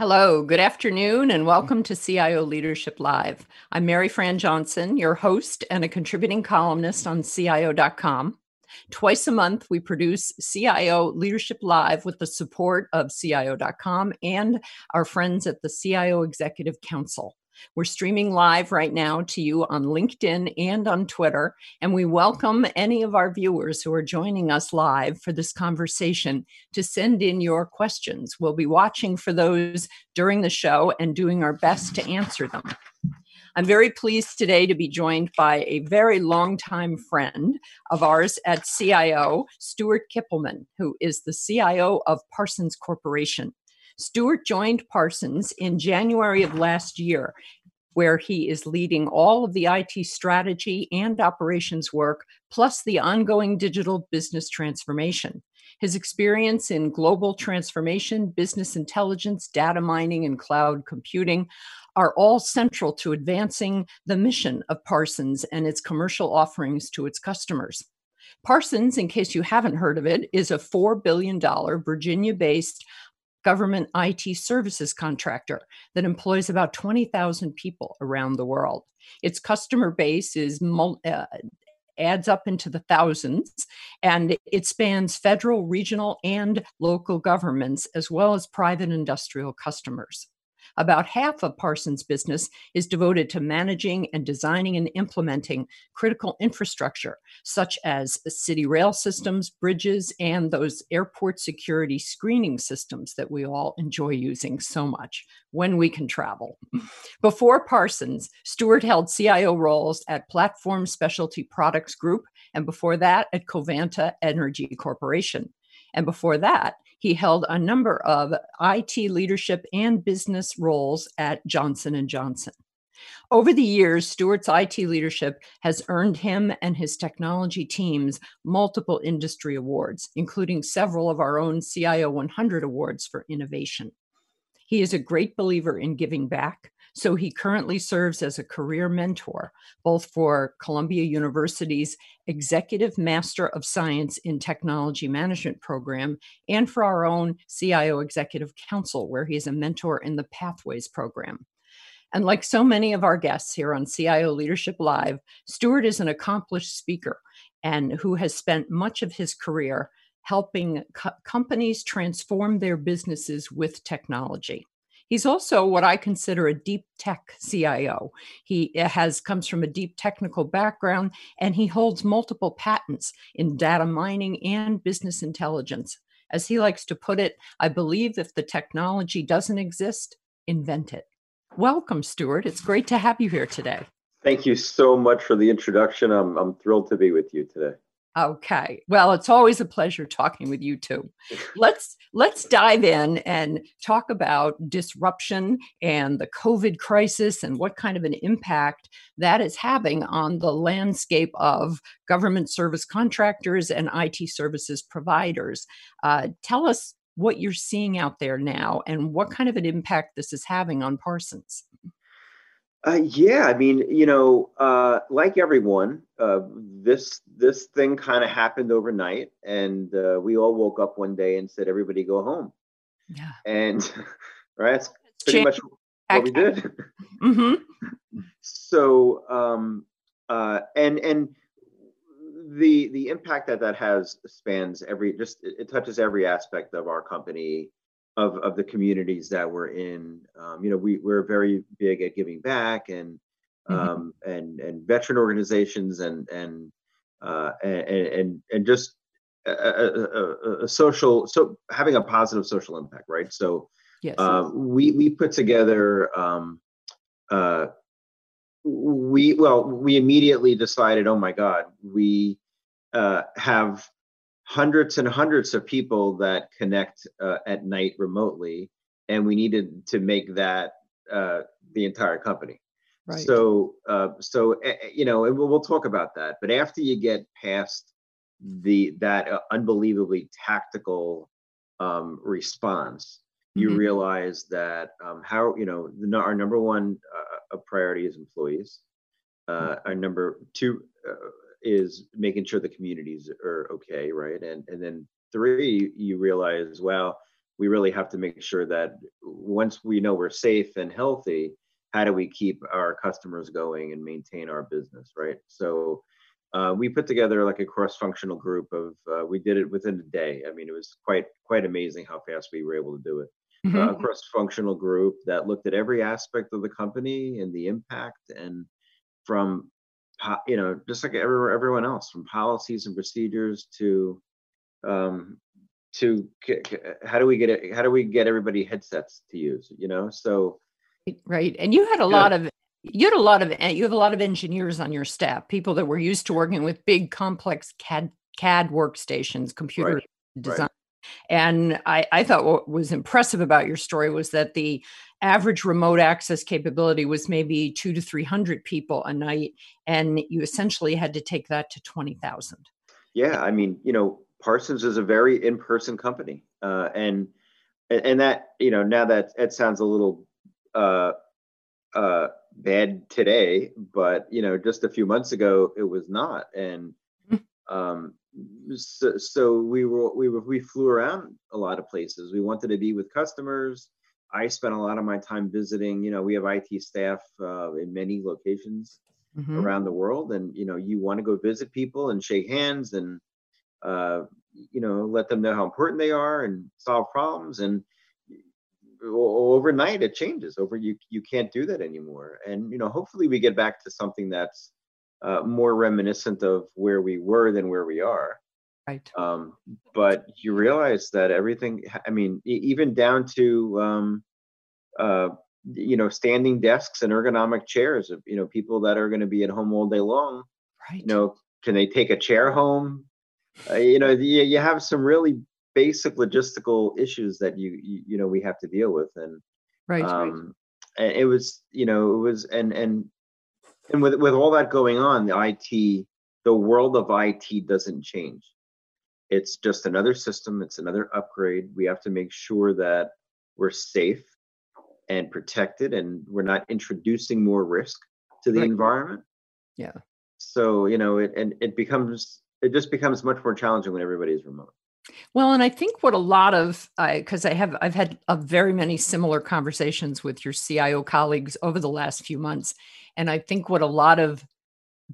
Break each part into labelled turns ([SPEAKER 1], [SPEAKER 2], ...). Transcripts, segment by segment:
[SPEAKER 1] Hello, good afternoon, and welcome to CIO Leadership Live. I'm Maryfran Johnson, your host and a contributing columnist on CIO.com. Twice a month, we produce CIO Leadership Live with the support of CIO.com and our friends at the CIO Executive Council. We're streaming live right now to you on LinkedIn and on Twitter, and we welcome any of our viewers who are joining us live for this conversation to send in your questions. We'll be watching for those during the show and doing our best to answer them. I'm very pleased today to be joined by a very long-time friend of ours at CIO, Stuart Kippelman, who is the CIO of Parsons Corporation. Stuart joined Parsons in January of last year, where he is leading all of the IT strategy and operations work, plus the ongoing digital business transformation. His experience in global transformation, business intelligence, data mining, and cloud computing are all central to advancing the mission of Parsons and its commercial offerings to its customers. Parsons, in case you haven't heard of it, is a $4 billion Virginia based government IT services contractor that employs about 20,000 people around the world. Its customer base is uh, adds up into the thousands and it spans federal, regional and local governments as well as private industrial customers. About half of Parsons' business is devoted to managing and designing and implementing critical infrastructure, such as city rail systems, bridges, and those airport security screening systems that we all enjoy using so much when we can travel. Before Parsons, Stuart held CIO roles at Platform Specialty Products Group, and before that at Covanta Energy Corporation. And before that, he held a number of IT leadership and business roles at Johnson & Johnson. Over the years, Stuart's IT leadership has earned him and his technology teams multiple industry awards, including several of our own CIO 100 awards for innovation. He is a great believer in giving back, so he currently serves as a career mentor, both for Columbia University's Executive Master of Science in Technology Management program and for our own CIO Executive Council, where he is a mentor in the Pathways program. And like so many of our guests here on CIO Leadership Live, Stuart is an accomplished speaker and who has spent much of his career helping co- companies transform their businesses with technology. He's also what I consider a deep tech CIO. He eh, has comes from a deep technical background and he holds multiple patents in data mining and business intelligence. As he likes to put it, I believe if the technology doesn't exist, invent it. Welcome, Stuart. It's great to have you here today.
[SPEAKER 2] Thank you so much for the introduction. I'm, I'm thrilled to be with you today.
[SPEAKER 1] Okay. Well, it's always a pleasure talking with you too. Let's let's dive in and talk about disruption and the COVID crisis and what kind of an impact that is having on the landscape of government service contractors and IT services providers. Uh, tell us what you're seeing out there now and what kind of an impact this is having on Parsons.
[SPEAKER 2] Uh, yeah, I mean, you know, uh, like everyone, uh, this this thing kind of happened overnight, and uh, we all woke up one day and said, "Everybody go home." Yeah. And right, that's pretty much what we did. Mm-hmm. so, um, uh, and and the the impact that that has spans every just it, it touches every aspect of our company of, of the communities that we're in. Um, you know, we, we're very big at giving back and mm-hmm. um, mm-hmm. and and veteran organizations and and uh, and, and and just a, a, a, social so having a positive social impact, right? So yes. Uh, we we put together. Um, uh, we well we immediately decided oh my god we uh, have hundreds and hundreds of people that connect uh, at night remotely, and we needed to make that uh, the entire company. Right. So, uh, so eh, eh, you know, and we'll, we'll, talk about that. But after you get past the that uh, unbelievably tactical um, response, you mm-hmm. realize that um, how you know the, our number one uh, priority is employees. Uh, our number two is making sure the communities are okay, right? And and then three, you realize, well, we really have to make sure that once we know we're safe and healthy, how do we keep our customers going and maintain our business, right? So uh, we put together like a cross-functional group of uh, we did it within a day i mean it was quite quite amazing how fast we were able to do it mm-hmm. uh, a cross-functional group that looked at every aspect of the company and the impact and from you know just like every, everyone else from policies and procedures to um to how do we get it how do we get everybody headsets to use you know so
[SPEAKER 1] right and you had a yeah. lot of you had a lot of you have a lot of engineers on your staff people that were used to working with big complex cad cad workstations computer right. design right. and I, I thought what was impressive about your story was that the average remote access capability was maybe two to three hundred people a night and you essentially had to take that to 20000
[SPEAKER 2] yeah i mean you know parsons is a very in-person company uh, and and that you know now that it sounds a little uh, uh, bad today, but you know, just a few months ago, it was not. And mm-hmm. um, so, so we were we were we flew around a lot of places. We wanted to be with customers. I spent a lot of my time visiting. You know, we have IT staff uh, in many locations mm-hmm. around the world, and you know, you want to go visit people and shake hands and uh, you know let them know how important they are and solve problems and overnight it changes over you you can't do that anymore and you know hopefully we get back to something that's uh, more reminiscent of where we were than where we are
[SPEAKER 1] right.
[SPEAKER 2] Um, but you realize that everything i mean even down to um, uh, you know standing desks and ergonomic chairs of you know people that are going to be at home all day long
[SPEAKER 1] right.
[SPEAKER 2] you know can they take a chair home? Uh, you know you, you have some really basic logistical issues that you, you, you know we have to deal with and
[SPEAKER 1] right, um,
[SPEAKER 2] right. and it was you know it was and and and with with all that going on the IT the world of IT doesn't change it's just another system it's another upgrade. We have to make sure that we're safe and protected and we're not introducing more risk to the right. environment.
[SPEAKER 1] Yeah.
[SPEAKER 2] So you know it and it becomes it just becomes much more challenging when everybody's remote.
[SPEAKER 1] Well, and I think what a lot of because I, I, have I've had a very many similar conversations with your CIO colleagues over the last few months, and I think what a lot of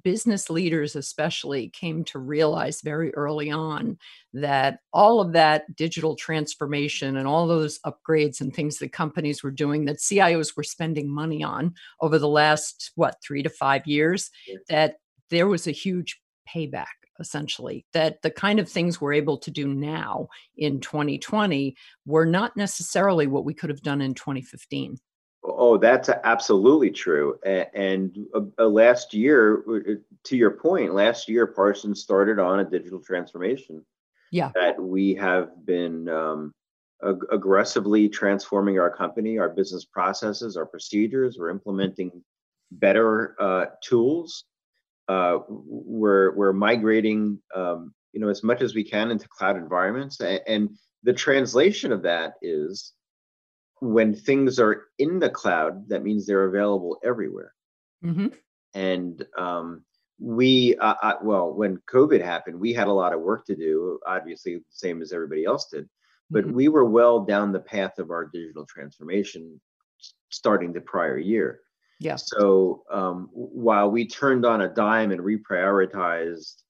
[SPEAKER 1] business leaders especially came to realize very early on that all of that digital transformation and all those upgrades and things that companies were doing that CIOs were spending money on over the last what 3 to 5 years that there was a huge payback essentially that the kind of things we're able to do now in 2020 were not necessarily what we could have done in 2015
[SPEAKER 2] oh that's absolutely true. And uh, uh, last year uh, to your point last year parsons started on a digital transformation
[SPEAKER 1] yeah.
[SPEAKER 2] that we have been um, ag- aggressively transforming our company our business processes our procedures. We're implementing better uh, tools. Uh, we're we're migrating um, you know as much as we can into cloud environments. And, and the translation of that is when things are in the cloud that means they're available everywhere mm-hmm. and um, we uh, uh, well when covid happened we had a lot of work to do obviously same as everybody else did but mm-hmm. we were well down the path of our digital transformation starting the prior year
[SPEAKER 1] yeah.
[SPEAKER 2] So um, while we turned on a dime and reprioritized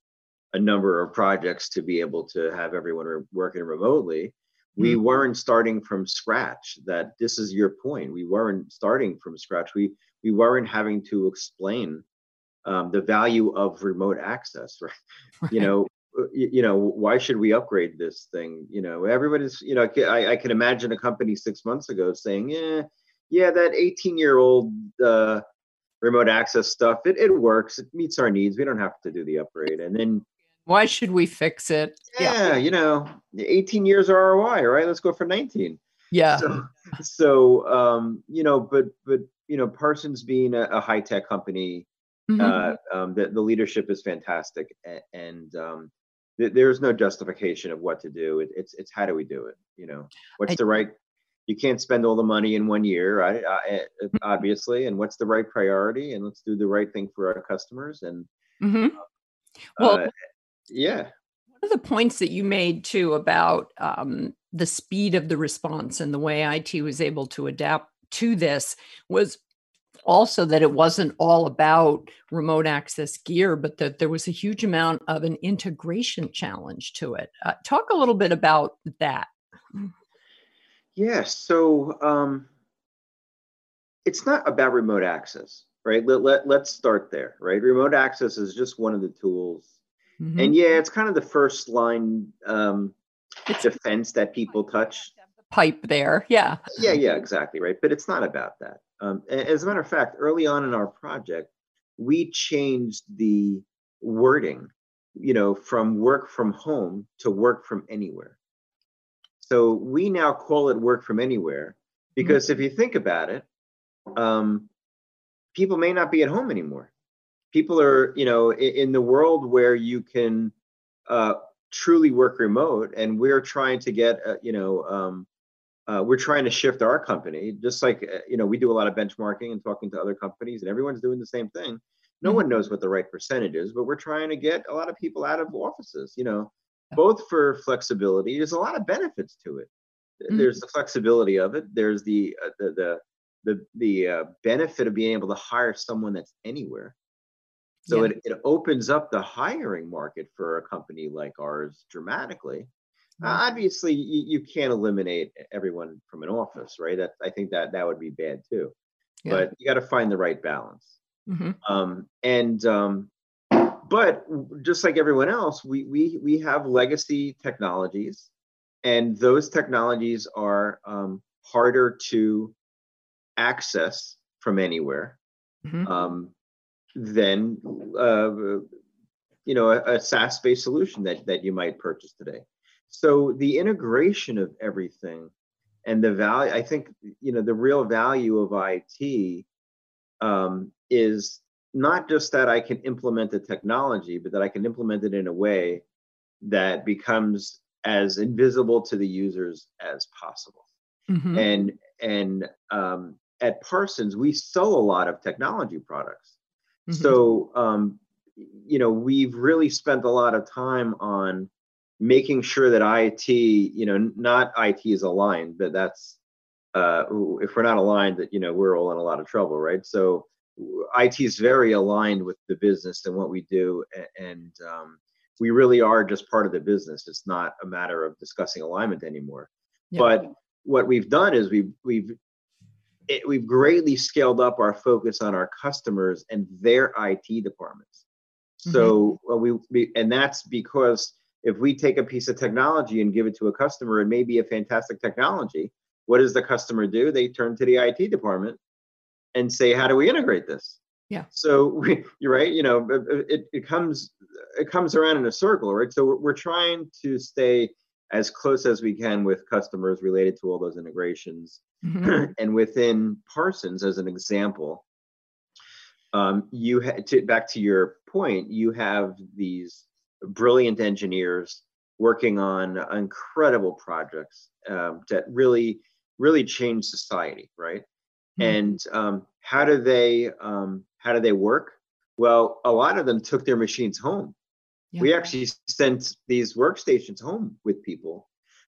[SPEAKER 2] a number of projects to be able to have everyone re- working remotely, we mm-hmm. weren't starting from scratch. That this is your point. We weren't starting from scratch. We we weren't having to explain um, the value of remote access. Right? right. You know, uh, you know why should we upgrade this thing you know everybody's you know I, I can imagine a company six months ago saying yeah yeah, that 18 year old uh, remote access stuff, it, it works. It meets our needs. We don't have to do the upgrade. And then
[SPEAKER 1] why should we fix it?
[SPEAKER 2] Yeah, yeah. you know, 18 years ROI, right? Let's go for 19.
[SPEAKER 1] Yeah.
[SPEAKER 2] So, so um, you know, but but you know, Parsons being a, a high tech company, mm-hmm. uh, um, the, the leadership is fantastic, and, and um, th- there's no justification of what to do. It, it's it's how do we do it? You know, what's I, the right you can't spend all the money in one year, right? Uh, eh, eh, mm-hmm. Obviously, and what's the right priority, and let's do the right thing for our customers. And
[SPEAKER 1] mm-hmm. well,
[SPEAKER 2] uh, yeah.
[SPEAKER 1] One of the points that you made too about um, the speed of the response and the way IT was able to adapt to this was also that it wasn't all about remote access gear, but that there was a huge amount of an integration challenge to it. Uh, talk a little bit about that.
[SPEAKER 2] Yeah, so um, it's not about remote access, right? Let, let, let's start there, right? Remote access is just one of the tools. Mm-hmm. And yeah, it's kind of the first line um, defense that people touch.
[SPEAKER 1] Pipe there, yeah.
[SPEAKER 2] Yeah, yeah, exactly, right. But it's not about that. Um, as a matter of fact, early on in our project, we changed the wording, you know, from work from home to work from anywhere. So we now call it work from anywhere because mm-hmm. if you think about it, um, people may not be at home anymore. People are, you know, in, in the world where you can uh, truly work remote, and we're trying to get, uh, you know, um, uh, we're trying to shift our company, just like uh, you know, we do a lot of benchmarking and talking to other companies, and everyone's doing the same thing. No mm-hmm. one knows what the right percentage is, but we're trying to get a lot of people out of offices. You know, both for flexibility. There's a lot of benefits to it. Mm-hmm. There's the flexibility of it. There's the uh, the the the, the uh, benefit of being able to hire someone that's anywhere. So yeah. it, it opens up the hiring market for a company like ours dramatically. Uh, obviously, you, you, can't eliminate everyone from an office, right? That I think that that would be bad too. Yeah. But you got to find the right balance. Mm-hmm. Um, and um, but just like everyone else, we we we have legacy technologies, and those technologies are um, harder to access from anywhere mm-hmm. um, than uh, you know a, a SaaS-based solution that that you might purchase today. So the integration of everything and the value, I think, you know, the real value of IT um, is not just that I can implement the technology, but that I can implement it in a way that becomes as invisible to the users as possible. Mm-hmm. And and um, at Parsons, we sell a lot of technology products. Mm-hmm. So um, you know, we've really spent a lot of time on making sure that IT, you know, not IT is aligned, but that's uh, if we're not aligned, that you know we're all in a lot of trouble, right? So IT is very aligned with the business and what we do, and um, we really are just part of the business. It's not a matter of discussing alignment anymore. Yeah. But what we've done is we've we've it, we've greatly scaled up our focus on our customers and their IT departments. Mm-hmm. So well, we, we and that's because if we take a piece of technology and give it to a customer, it may be a fantastic technology. What does the customer do? They turn to the IT department and say, "How do we integrate this?"
[SPEAKER 1] Yeah.
[SPEAKER 2] So we, you're right. You know, it, it comes it comes around in a circle, right? So we're, we're trying to stay as close as we can with customers related to all those integrations. Mm-hmm. and within Parsons, as an example, um, you had to back to your point, you have these brilliant engineers working on incredible projects um, that really really change society right mm-hmm. and um, how do they um, how do they work well a lot of them took their machines home yeah. we actually sent these workstations home with people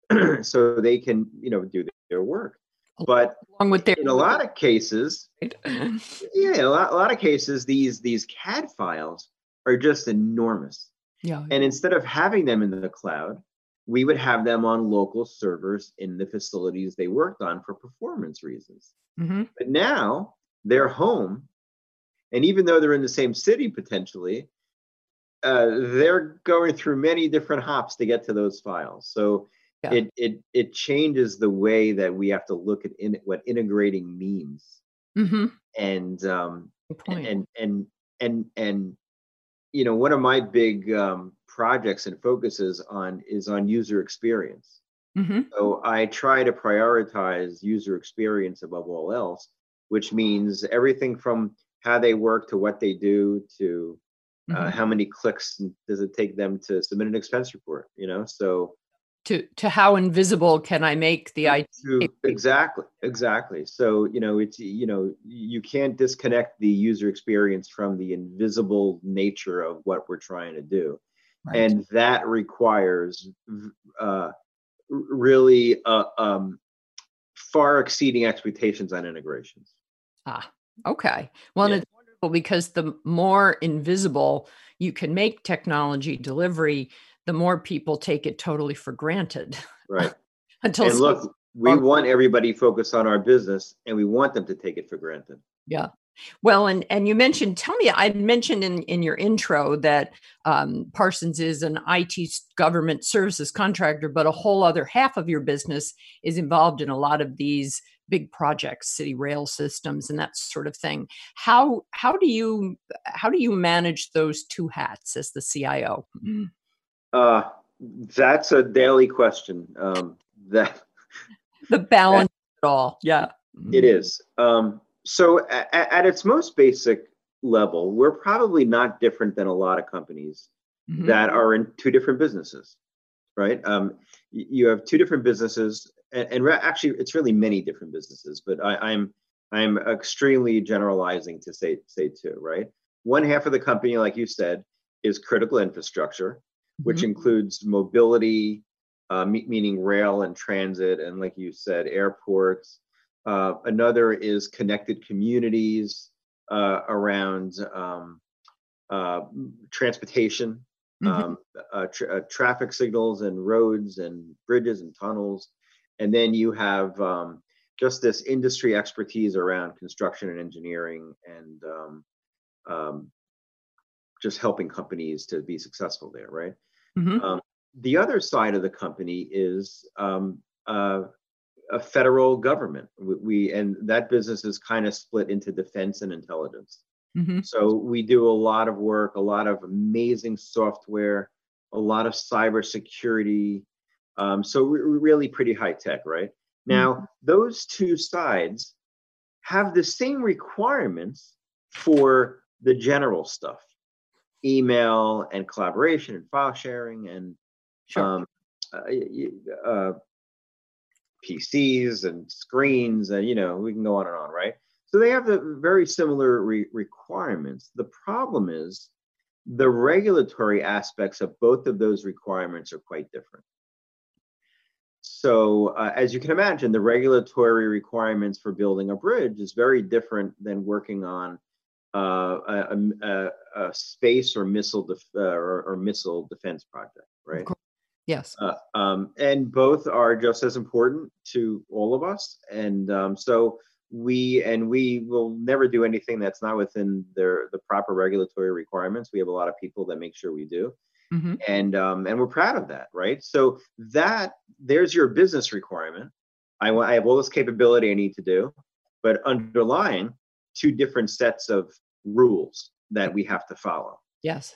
[SPEAKER 2] so they can you know do their work but
[SPEAKER 1] along with their
[SPEAKER 2] in a lot of cases yeah a lot, a lot of cases these these cad files are just enormous
[SPEAKER 1] yeah.
[SPEAKER 2] And instead of having them in the cloud, we would have them on local servers in the facilities they worked on for performance reasons. Mm-hmm. But now they're home. And even though they're in the same city potentially, uh, they're going through many different hops to get to those files. So yeah. it, it it changes the way that we have to look at in, what integrating means. Mm-hmm. And um, and and and and you know, one of my big um, projects and focuses on is on user experience. Mm-hmm. So I try to prioritize user experience above all else, which means everything from how they work to what they do to uh, mm-hmm. how many clicks does it take them to submit an expense report. You know, so
[SPEAKER 1] to to how invisible can I make the IT?
[SPEAKER 2] exactly, exactly. So you know, it's you know, you can't disconnect the user experience from the invisible nature of what we're trying to do. right. and that requires uh, really uh, um, far exceeding expectations on integrations.
[SPEAKER 1] Ah, okay. Well, yeah. it's wonderful because the more invisible you can make technology delivery, the more people take it totally for granted.
[SPEAKER 2] Right. Until and look, we want everybody focused on our business and we want them to take it for granted.
[SPEAKER 1] Yeah. Well, and and you mentioned, tell me, I mentioned in in your intro that um, Parsons is an IT government services contractor, but a whole other half of your business is involved in a lot of these big projects, city rail systems, and that sort of thing. How how do you how do you manage those two hats as the CIO?
[SPEAKER 2] Uh, that's a daily question. Um, that
[SPEAKER 1] the balance that, all, yeah,
[SPEAKER 2] it is. Um, so at, at, its most basic level, we're probably not different than a lot of companies mm-hmm. that are in two different businesses, right? Um, you have two different businesses, and, and actually, it's really many different businesses. But I, I'm I'm extremely generalizing to say say two, right? One half of the company, like you said, is critical infrastructure, mm-hmm. which includes mobility, uh, meaning rail and transit, and like you said, airports, uh, another is connected communities uh, around um, uh, transportation, mm-hmm. um, uh, tra- uh, traffic signals and roads and bridges and tunnels. And then you have um, just this industry expertise around construction and engineering and um, um, just helping companies to be successful there, right? Mm-hmm. Um, the other side of the company is um, uh, a federal government. We, we and that business is kind of split into defense and intelligence. Mm-hmm. So we do a lot of work, a lot of amazing software, a lot of cybersecurity. Um, so we're really pretty high tech, right? Now, mm-hmm. those two sides have the same requirements for the general stuff email and collaboration and file sharing and sure. um, uh, uh, PCs and screens, and you know, we can go on and on, right? So they have the very similar re- requirements. The problem is the regulatory aspects of both of those requirements are quite different. So, uh, as you can imagine, the regulatory requirements for building a bridge is very different than working on uh, a, a, a, space or missile def- uh, or, or, missile defense project, right?
[SPEAKER 1] Yes. Uh,
[SPEAKER 2] um, and both are just as important to all of us. And um, so we and we will never do anything that's not within their the proper regulatory requirements. We have a lot of people that make sure we do. Mm-hmm. And um, and we're proud of that, right? So that there's your business requirement. I, I have all this capability I need to do, but underlying two different sets of rules that we have to follow.
[SPEAKER 1] Yes.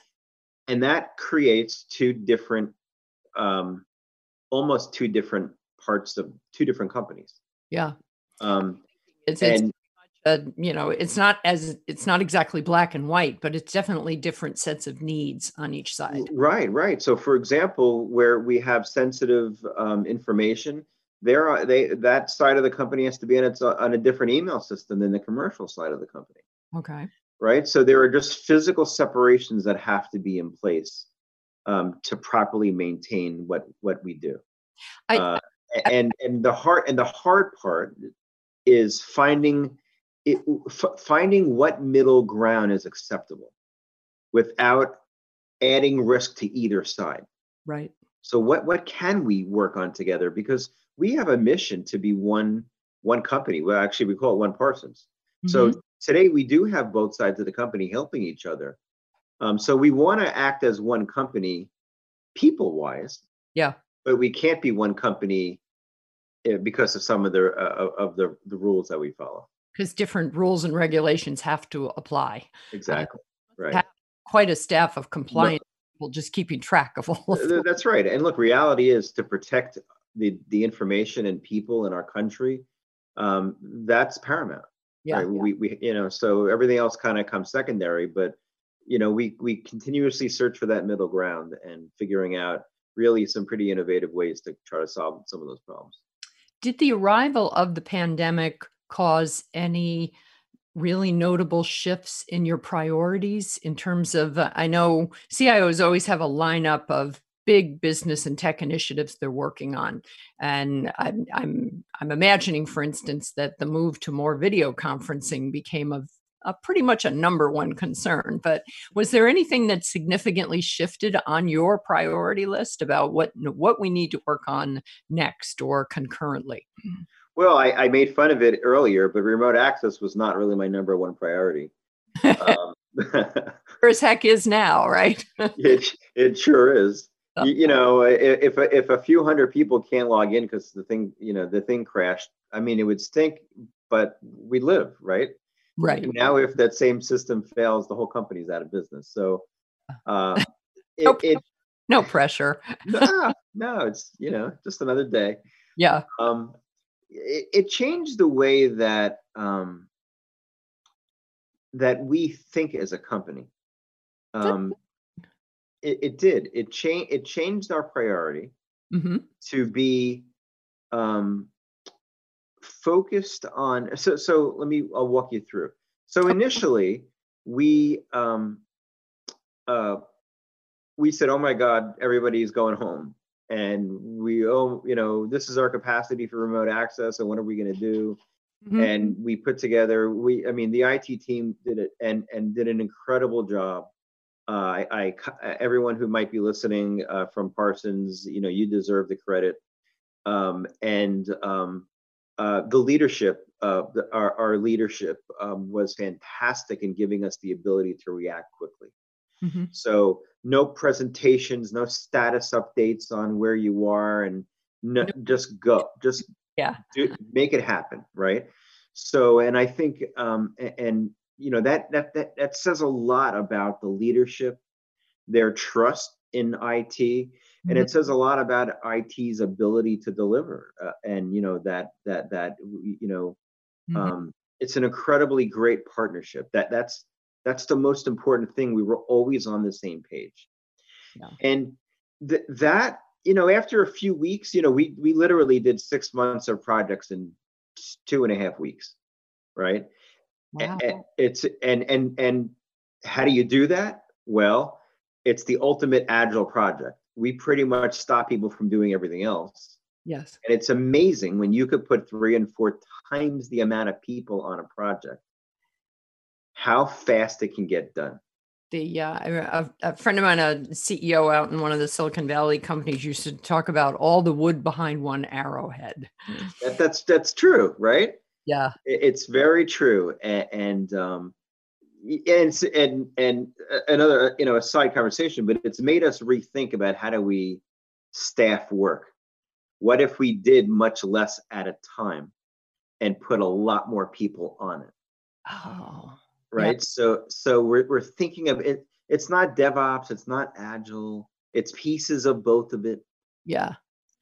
[SPEAKER 2] And that creates two different um, almost two different parts of two different companies.
[SPEAKER 1] Yeah. Um, it's, and, it's you know, it's not as it's not exactly black and white, but it's definitely different sets of needs on each side.
[SPEAKER 2] Right, right. So, for example, where we have sensitive um, information, there are they that side of the company has to be on its on a different email system than the commercial side of the company.
[SPEAKER 1] Okay.
[SPEAKER 2] Right. So there are just physical separations that have to be in place um, to properly maintain what what we do. I, uh, and and the hard and the hard part is finding it f- finding what middle ground is acceptable without adding risk to either side.
[SPEAKER 1] Right.
[SPEAKER 2] So what what can we work on together? Because we have a mission to be one one company. Well, actually, we call it one Parsons. Mm-hmm. So today we do have both sides of the company helping each other um, so we want to act as one company, people wise.
[SPEAKER 1] Yeah.
[SPEAKER 2] But we can't be one company eh, because of some of the uh, of the the rules that we follow.
[SPEAKER 1] Because different rules and regulations have to apply.
[SPEAKER 2] Exactly. Uh, right.
[SPEAKER 1] Quite a staff of compliance people just keeping track of all of.
[SPEAKER 2] That's right. And look, reality is to protect the the information and people in our country. Um, that's paramount. Yeah, right? yeah. We we you know so everything else kind of comes secondary, but you know we we continuously search for that middle ground and figuring out really some pretty innovative ways to try to solve some of those problems.
[SPEAKER 1] Did the arrival of the pandemic cause any really notable shifts in your priorities in terms of uh, I know CIOs always have a lineup of big business and tech initiatives they're working on. And I'm, I'm i'm imagining for instance that the move to more video conferencing became a, a pretty much a number one concern but was there anything that significantly shifted on your priority list about what what we need to work on next or concurrently
[SPEAKER 2] well i, I made fun of it earlier but remote access was not really my number one priority um,
[SPEAKER 1] as heck is now right
[SPEAKER 2] it, it sure is you, you, know, if if a few hundred people can't log in because the thing, you know, the thing crashed. I mean, it would stink, but we live, right?
[SPEAKER 1] Right.
[SPEAKER 2] And now, if that same system fails, the whole company's out of business. So, uh,
[SPEAKER 1] it, no, it, no pressure.
[SPEAKER 2] no, no, it's you know just another day.
[SPEAKER 1] Yeah.
[SPEAKER 2] Um, it, it changed the way that um that we think as a company. Um, it, it did. It changed. It changed our priority
[SPEAKER 1] mm-hmm.
[SPEAKER 2] to be um, focused on. So, so let me. I'll walk you through. So initially, we um, uh, we said, "Oh my God, everybody's going home," and we, oh, you know, this is our capacity for remote access, and what are we going to do? Mm-hmm. And we put together. We, I mean, the IT team did it and and did an incredible job uh, I, I, everyone who might be listening uh, from Parsons, you know, you deserve the credit. Um, and um, uh, the leadership, uh, the, our, our, leadership um, was fantastic in giving us the ability to react quickly.
[SPEAKER 1] Mm-hmm.
[SPEAKER 2] So no presentations, no status updates on where you are, and no, just go, just
[SPEAKER 1] yeah,
[SPEAKER 2] do, make it happen, right? So, and I think, um, and you know that that that that says a lot about the leadership their trust in IT mm-hmm. and it says a lot about IT's ability to deliver uh, and you know that that that you know mm-hmm. um, it's an incredibly great partnership that that's that's the most important thing we were always on the same page yeah. and th- that you know after a few weeks you know we we literally did six months of projects in two and a half weeks right
[SPEAKER 1] Wow.
[SPEAKER 2] It's and and and how do you do that? Well, it's the ultimate agile project. We pretty much stop people from doing everything else.
[SPEAKER 1] Yes.
[SPEAKER 2] And it's amazing when you could put three and four times the amount of people on a project, how fast it can get done.
[SPEAKER 1] The uh, a, a friend of mine, a CEO out in one of the Silicon Valley companies, used to talk about all the wood behind one arrowhead.
[SPEAKER 2] That, that's that's true, right?
[SPEAKER 1] yeah
[SPEAKER 2] it's very true and, and um and and and another you know a side conversation but it's made us rethink about how do we staff work. What if we did much less at a time and put a lot more people on it?
[SPEAKER 1] Oh
[SPEAKER 2] right? So so we're, we're thinking of it it's not devops it's not agile it's pieces of both of it.
[SPEAKER 1] Yeah.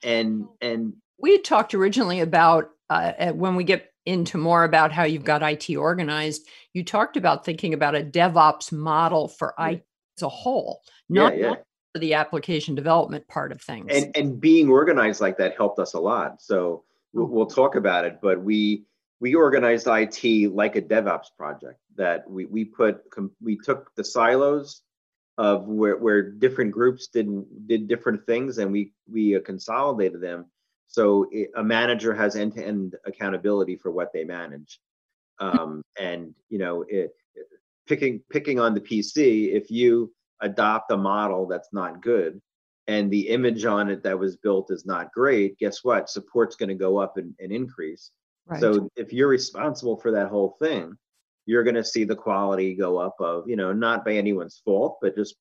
[SPEAKER 2] And and
[SPEAKER 1] we talked originally about uh, when we get into more about how you've got IT organized, you talked about thinking about a DevOps model for IT as a whole, not, yeah, yeah. for the application development part of things.
[SPEAKER 2] And and being organized like that helped us a lot. So we'll, we'll talk about it, but we we organized IT like a DevOps project that we we put we took the silos of where, where different groups did did different things and we we uh, consolidated them so it, a manager has end-to-end accountability for what they manage. Um, and you know, it, picking picking on the PC, if you adopt a model that's not good and the image on it that was built is not great, guess what? Support's going to go up and, and increase. Right. So if you're responsible for that whole thing, you're going to see the quality go up of, you know, not by anyone's fault, but just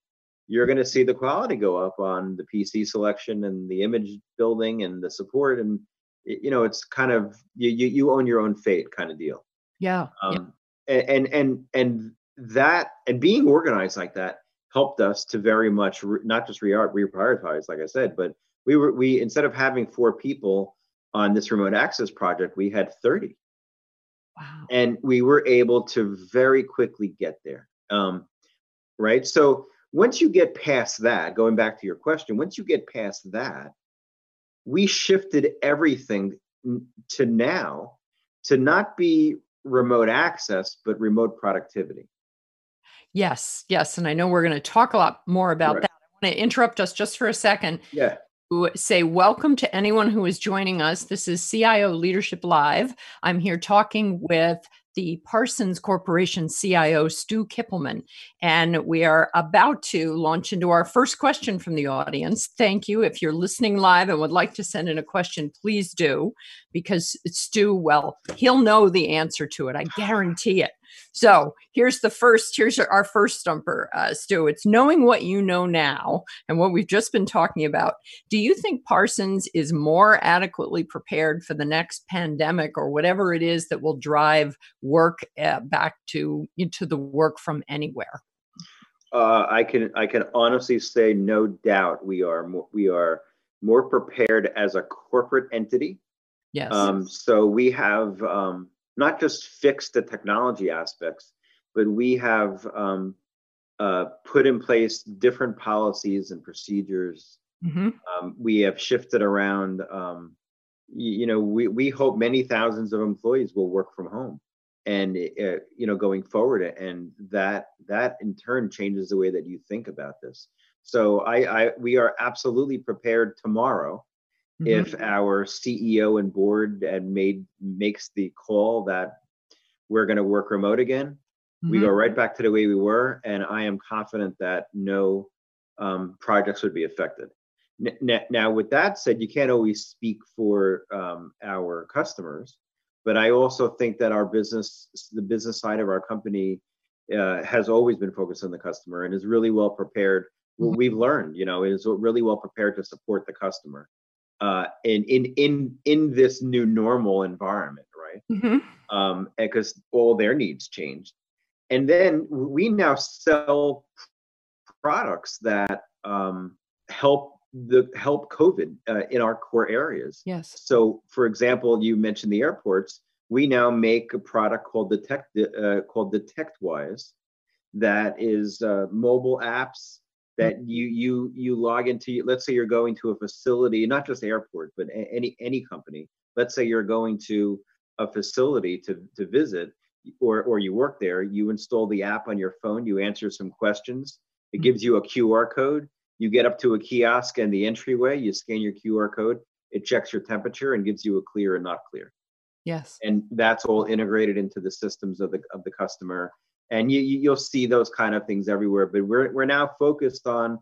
[SPEAKER 2] you're going to see the quality go up on the PC selection and the image building and the support and you know it's kind of you you, you own your own fate kind of deal.
[SPEAKER 1] Yeah.
[SPEAKER 2] Um, yeah. And and and that and being organized like that helped us to very much re, not just re- reprioritize like I said, but we were we instead of having four people on this remote access project, we had 30.
[SPEAKER 1] Wow.
[SPEAKER 2] And we were able to very quickly get there. Um, right. So once you get past that, going back to your question, once you get past that, we shifted everything to now to not be remote access, but remote productivity.
[SPEAKER 1] Yes, yes. And I know we're going to talk a lot more about right. that. I want to interrupt us just for a second.
[SPEAKER 2] Yeah.
[SPEAKER 1] Say welcome to anyone who is joining us. This is CIO Leadership Live. I'm here talking with the Parsons Corporation CIO, Stu Kippelman. And we are about to launch into our first question from the audience. Thank you. If you're listening live and would like to send in a question, please do, because Stu, well, he'll know the answer to it. I guarantee it. So here's the first, here's our first stumper, uh, Stu. It's knowing what you know now and what we've just been talking about. Do you think Parsons is more adequately prepared for the next pandemic or whatever it is that will drive work uh, back to into the work from anywhere?
[SPEAKER 2] Uh, I can I can honestly say no doubt we are more, we are more prepared as a corporate entity.
[SPEAKER 1] Yes.
[SPEAKER 2] Um, so we have um, not just fixed the technology aspects, but we have um, uh, put in place different policies and procedures. Mm-hmm. Um, we have shifted around. Um, you, you, know, we, we hope many thousands of employees will work from home, and uh, you know, going forward, and that that in turn changes the way that you think about this. So I, I we are absolutely prepared tomorrow Mm-hmm. If our CEO and board and made makes the call that we're going to work remote again, mm-hmm. we go right back to the way we were, and I am confident that no um, projects would be affected. N- now, with that said, you can't always speak for um, our customers, but I also think that our business, the business side of our company, uh, has always been focused on the customer and is really well prepared. What mm-hmm. we've learned, you know, is really well prepared to support the customer uh, in in in in this new normal environment, right? Mm-hmm. Um, because all their needs changed, and then we now sell products that um, help the help COVID uh, in our core areas.
[SPEAKER 1] Yes.
[SPEAKER 2] So, for example, you mentioned the airports. We now make a product called Detect uh, called DetectWise, that is uh, mobile apps that you you you log into let's say you're going to a facility not just airport but any any company. Let's say you're going to a facility to to visit or or you work there you install the app on your phone you answer some questions it mm-hmm. gives you a qr code you get up to a kiosk and the entryway you scan your qr code it checks your temperature and gives you a clear and not clear.
[SPEAKER 1] Yes.
[SPEAKER 2] And that's all integrated into the systems of the of the customer and you, you'll see those kind of things everywhere but we're, we're now focused on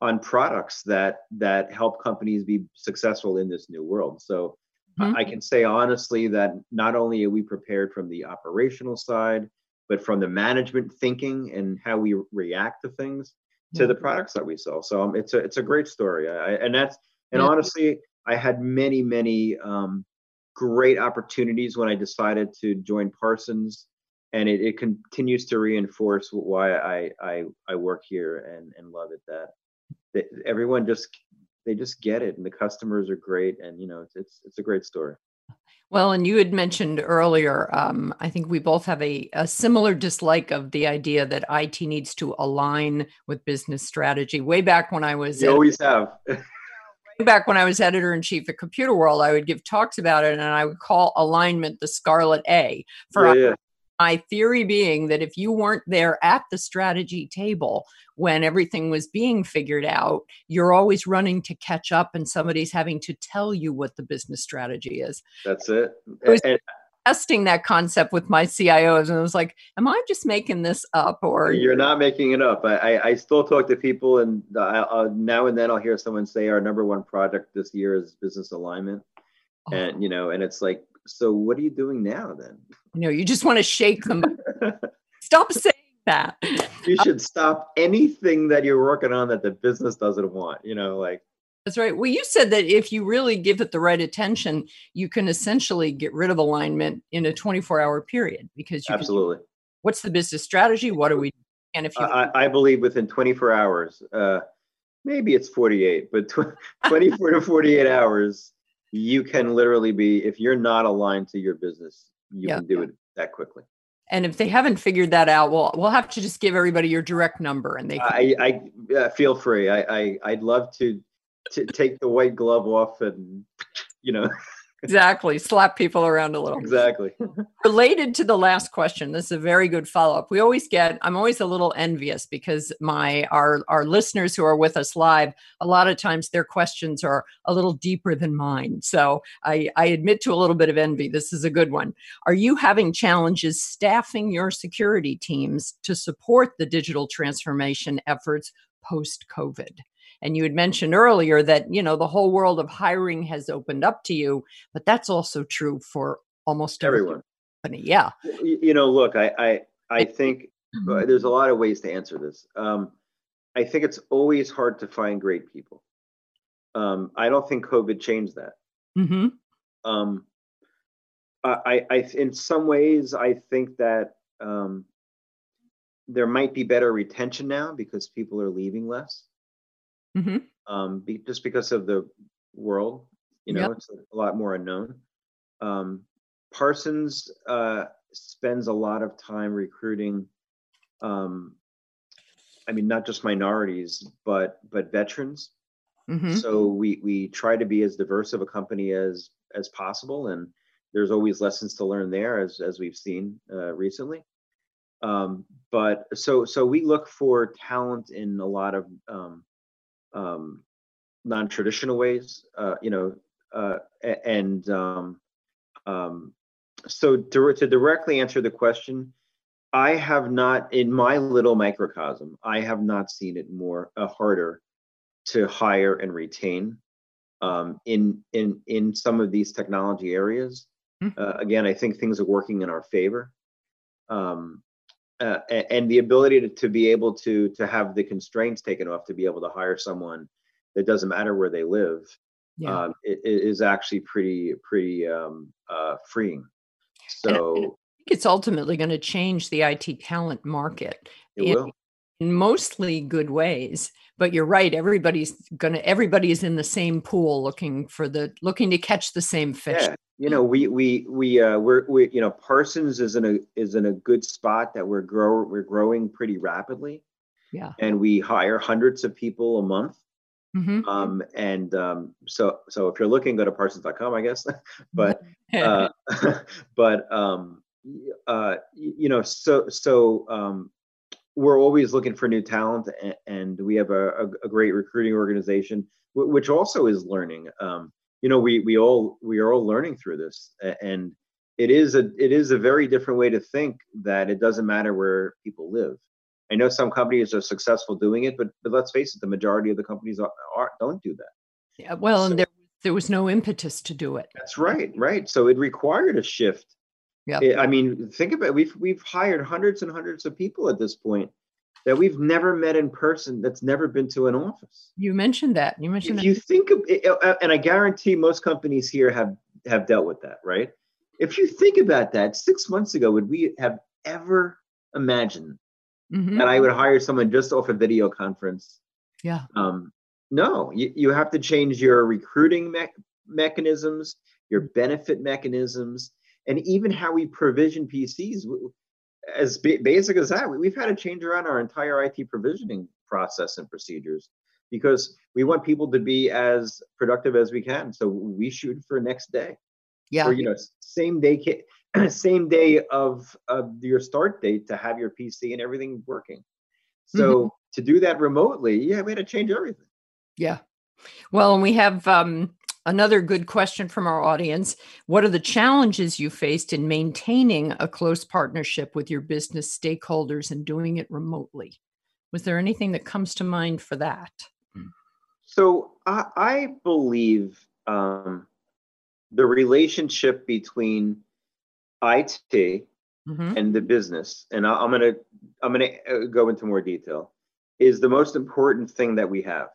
[SPEAKER 2] on products that that help companies be successful in this new world so mm-hmm. i can say honestly that not only are we prepared from the operational side but from the management thinking and how we react to things to the products that we sell so um, it's a it's a great story I, and that's and yeah. honestly i had many many um, great opportunities when i decided to join parsons and it, it continues to reinforce why I, I I work here and and love it that, that everyone just they just get it and the customers are great and you know it's it's, it's a great story.
[SPEAKER 1] Well, and you had mentioned earlier, um, I think we both have a, a similar dislike of the idea that IT needs to align with business strategy. Way back when I was,
[SPEAKER 2] you always have.
[SPEAKER 1] back when I was editor in chief at Computerworld, I would give talks about it, and I would call alignment the scarlet A for
[SPEAKER 2] yeah, yeah
[SPEAKER 1] my theory being that if you weren't there at the strategy table when everything was being figured out, you're always running to catch up and somebody's having to tell you what the business strategy is.
[SPEAKER 2] That's it.
[SPEAKER 1] and, testing that concept with my CIOs and I was like, am I just making this up or
[SPEAKER 2] you're not making it up. I, I, I still talk to people and uh, now and then I'll hear someone say our number one project this year is business alignment. Oh. And, you know, and it's like, so what are you doing now then?
[SPEAKER 1] You know, you just want to shake them. stop saying that.
[SPEAKER 2] You should stop anything that you're working on that the business doesn't want, you know, like
[SPEAKER 1] that's right. Well, you said that if you really give it the right attention, you can essentially get rid of alignment in a 24 hour period because you
[SPEAKER 2] absolutely.
[SPEAKER 1] Can, what's the business strategy? What are we? And if you,
[SPEAKER 2] I, I believe within 24 hours, uh, maybe it's 48, but tw- 24 to 48 hours, you can literally be if you're not aligned to your business you can do it that quickly.
[SPEAKER 1] And if they haven't figured that out well we'll have to just give everybody your direct number and they
[SPEAKER 2] can- i i uh, feel free. I, I i'd love to to take the white glove off and you know
[SPEAKER 1] exactly. Slap people around a little.
[SPEAKER 2] Exactly.
[SPEAKER 1] Related to the last question, this is a very good follow-up. We always get, I'm always a little envious because my our our listeners who are with us live, a lot of times their questions are a little deeper than mine. So I, I admit to a little bit of envy. This is a good one. Are you having challenges staffing your security teams to support the digital transformation efforts post-COVID? And you had mentioned earlier that you know the whole world of hiring has opened up to you but that's also true for almost
[SPEAKER 2] everyone
[SPEAKER 1] company. yeah
[SPEAKER 2] you know look i i i think mm-hmm. there's a lot of ways to answer this um, i think it's always hard to find great people um, i don't think covid changed that
[SPEAKER 1] mm-hmm.
[SPEAKER 2] um, I, I in some ways i think that um, there might be better retention now because people are leaving less
[SPEAKER 1] mm-hmm.
[SPEAKER 2] um, be, just because of the world. You know, yep. it's a lot more unknown. Um, Parsons uh, spends a lot of time recruiting. Um, I mean, not just minorities, but but veterans.
[SPEAKER 1] Mm-hmm.
[SPEAKER 2] So we we try to be as diverse of a company as as possible, and there's always lessons to learn there, as as we've seen uh, recently. Um, but so so we look for talent in a lot of um, um, non-traditional ways, uh, you know, uh, and um, um, so to, to directly answer the question, I have not, in my little microcosm, I have not seen it more uh, harder to hire and retain um, in in in some of these technology areas.
[SPEAKER 1] Mm-hmm.
[SPEAKER 2] Uh, again, I think things are working in our favor. Um, uh, and the ability to, to be able to to have the constraints taken off to be able to hire someone that doesn't matter where they live
[SPEAKER 1] yeah. um,
[SPEAKER 2] it, it is actually pretty pretty um, uh, freeing so
[SPEAKER 1] and I think it's ultimately going to change the IT talent market
[SPEAKER 2] it in, will.
[SPEAKER 1] In mostly good ways but you're right everybody's gonna everybody is in the same pool looking for the looking to catch the same fish.
[SPEAKER 2] Yeah you know we we we uh we're we you know parsons is in a is in a good spot that we're grow we're growing pretty rapidly.
[SPEAKER 1] Yeah.
[SPEAKER 2] And we hire hundreds of people a month.
[SPEAKER 1] Mm-hmm.
[SPEAKER 2] um and um so so if you're looking go to parsons.com i guess. But uh but um uh you know so so um we're always looking for new talent and, and we have a, a, a great recruiting organization which also is learning. Um you know we we all we are all learning through this and it is a it is a very different way to think that it doesn't matter where people live. I know some companies are successful doing it but but let's face it the majority of the companies are, are don't do that.
[SPEAKER 1] Yeah well so, and there there was no impetus to do it.
[SPEAKER 2] That's right right. So it required a shift
[SPEAKER 1] yeah.
[SPEAKER 2] I mean think about it. we've we've hired hundreds and hundreds of people at this point that we've never met in person that's never been to an office.
[SPEAKER 1] You mentioned that. You mentioned
[SPEAKER 2] if
[SPEAKER 1] that.
[SPEAKER 2] you think of it, uh, and i guarantee most companies here have have dealt with that right? If you think about that six months ago would we have ever imagined
[SPEAKER 1] mm-hmm.
[SPEAKER 2] that i would hire someone just off a video conference?
[SPEAKER 1] Yeah.
[SPEAKER 2] Um no. You, you have to change your recruiting me- mechanisms your benefit mechanisms and even how we provision pcs as basic as that, we've had to change around our entire IT provisioning process and procedures because we want people to be as productive as we can. So we shoot for next day.
[SPEAKER 1] Yeah.
[SPEAKER 2] Or you know, same day, same day of of your start date to have your PC and everything working. So mm-hmm. to do that remotely, yeah, we had to change everything.
[SPEAKER 1] Yeah. Well, and we have um, Another good question from our audience What are the challenges you faced in maintaining a close partnership with your business stakeholders and doing it remotely? Was there anything that comes to mind for that?
[SPEAKER 2] So I, I believe um, the relationship between IT
[SPEAKER 1] mm-hmm.
[SPEAKER 2] and the business, and I, I'm gonna I'm gonna uh, go into more detail, is the most important thing that we have.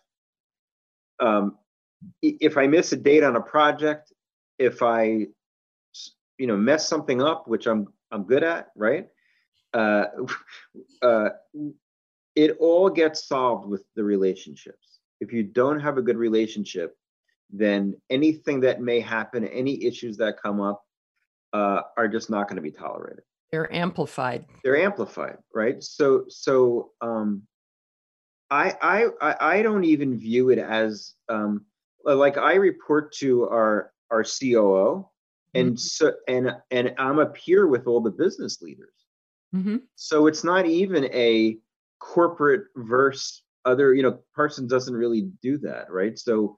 [SPEAKER 2] Um, if I miss a date on a project, if I, you know, mess something up, which I'm I'm good at, right? Uh, uh, it all gets solved with the relationships. If you don't have a good relationship, then anything that may happen, any issues that come up, uh, are just not going to be tolerated.
[SPEAKER 1] They're amplified.
[SPEAKER 2] They're amplified, right? So, so um, I, I, I don't even view it as um, like I report to our our COO, and mm-hmm. so and and I'm a peer with all the business leaders. Mm-hmm. So it's not even a corporate verse other. You know, Parsons doesn't really do that, right? So.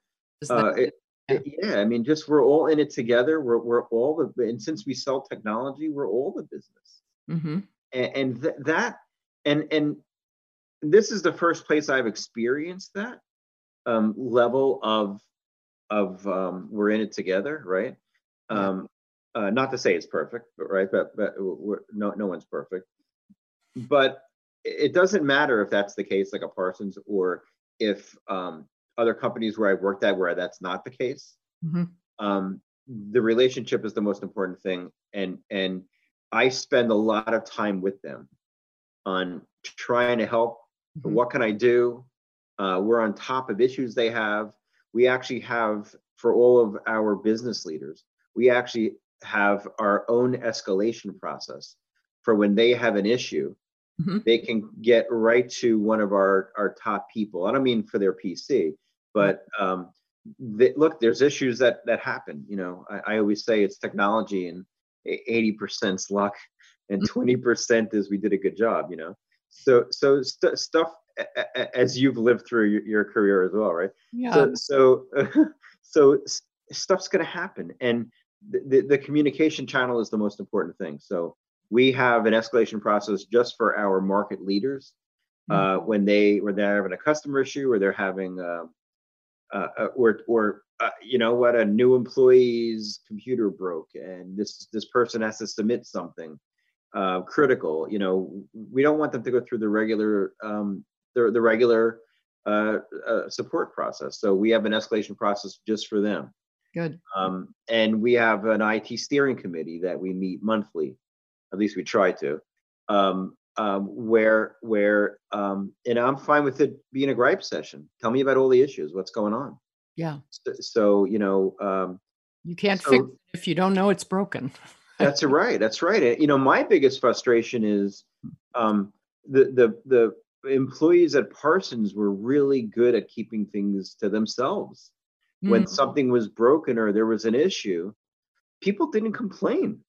[SPEAKER 2] Uh, it, yeah. I mean, just we're all in it together. We're we're all the and since we sell technology, we're all the business. Mm-hmm. And, and th- that and and this is the first place I've experienced that um, level of of um, we're in it together, right? Um, uh, not to say it's perfect, but right, but but no no one's perfect. But it doesn't matter if that's the case, like a Parsons, or if um, other companies where I've worked at where that's not the case. Mm-hmm. Um, the relationship is the most important thing, and and I spend a lot of time with them on trying to help. Mm-hmm. What can I do? Uh, we're on top of issues they have. We actually have for all of our business leaders, we actually have our own escalation process for when they have an issue. Mm-hmm. They can get right to one of our our top people. I don't mean for their PC, but um, they, look, there's issues that that happen. You know, I, I always say it's technology and 80% is luck and 20% mm-hmm. is we did a good job. You know, so so st- stuff as you've lived through your, career as well, right? Yeah. So so, so stuff's going to happen, and the, the, the communication channel is the most important thing. So we have an escalation process just for our market leaders uh, mm-hmm. when they when they're having a customer issue or they're having uh, uh, uh, or or uh, you know what a new employee's computer broke and this this person has to submit something uh, critical you know we don't want them to go through the regular um, the, the regular uh, uh, support process so we have an escalation process just for them
[SPEAKER 1] good
[SPEAKER 2] um, and we have an it steering committee that we meet monthly at least we try to um, um, where where um, and I'm fine with it being a gripe session. Tell me about all the issues. What's going on?
[SPEAKER 1] Yeah.
[SPEAKER 2] So, so you know, um,
[SPEAKER 1] you can't so, fix it if you don't know it's broken.
[SPEAKER 2] that's right. That's right. You know, my biggest frustration is um, the the the employees at Parsons were really good at keeping things to themselves. Mm-hmm. When something was broken or there was an issue, people didn't complain.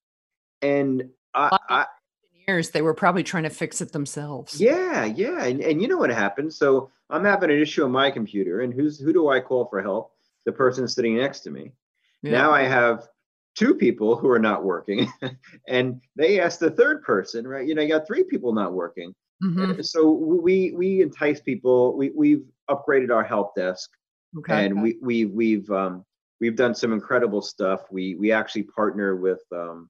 [SPEAKER 2] And I, I,
[SPEAKER 1] years they were probably trying to fix it themselves
[SPEAKER 2] yeah yeah and, and you know what happens so i'm having an issue on my computer and who's who do i call for help the person sitting next to me yeah. now i have two people who are not working and they ask the third person right you know you got three people not working mm-hmm. so we we entice people we, we've upgraded our help desk okay, and okay. we, we we've um we've done some incredible stuff we we actually partner with um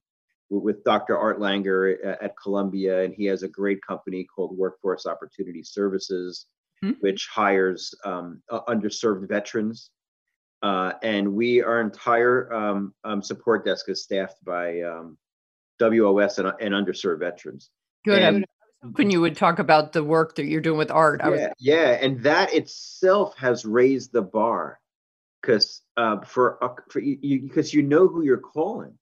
[SPEAKER 2] with Dr. Art Langer at Columbia, and he has a great company called Workforce Opportunity Services, mm-hmm. which hires um, underserved veterans. Uh, and we, our entire um, um, support desk is staffed by um, WOS and, and, underserved veterans.
[SPEAKER 1] Good. And, Hoping you would talk about the work that you're doing with Art.
[SPEAKER 2] Yeah,
[SPEAKER 1] was-
[SPEAKER 2] yeah, and that itself has raised the bar because uh, for because you, you, you know who you're calling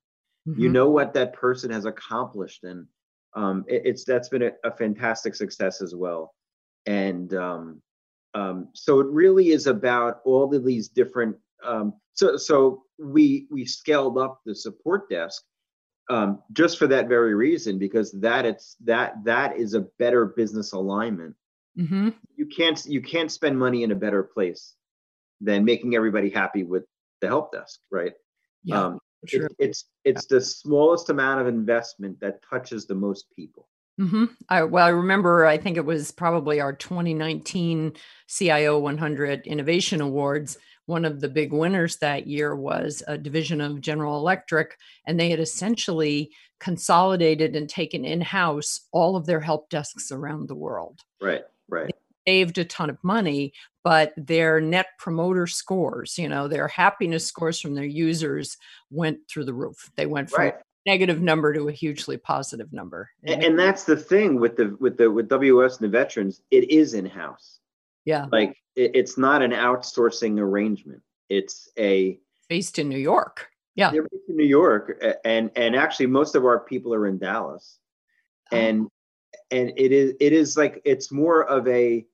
[SPEAKER 2] Mm-hmm. You know what that person has accomplished, and um, it, it's that's been a, a, fantastic success as well. And um, um, so it really is about all of these different. Um, so so we we scaled up the support desk um, just for that very reason because that it's that that is a better business alignment. Mm-hmm. You can't you can't spend money in a better place than making everybody happy with the help desk, right? Yeah. Um, Sure. It, it's it's the smallest amount of investment that touches the most people.
[SPEAKER 1] Mm-hmm. I, well, I remember. I think it was probably our 2019 CIO 100 Innovation Awards. One of the big winners that year was a division of General Electric, and they had essentially consolidated and taken in house all of their help desks around the world.
[SPEAKER 2] Right. Right
[SPEAKER 1] saved a ton of money, but their net promoter scores, you know, their happiness scores from their users went through the roof. They went from right. negative number to a hugely positive number.
[SPEAKER 2] And, and, that's the thing with the with the with WS and the veterans, it is in house.
[SPEAKER 1] Yeah.
[SPEAKER 2] Like it, it's not an outsourcing arrangement. It's a
[SPEAKER 1] based in New York. Yeah.
[SPEAKER 2] They're based in New York and and actually most of our people are in Dallas. Oh. And and it is it is like it's more of a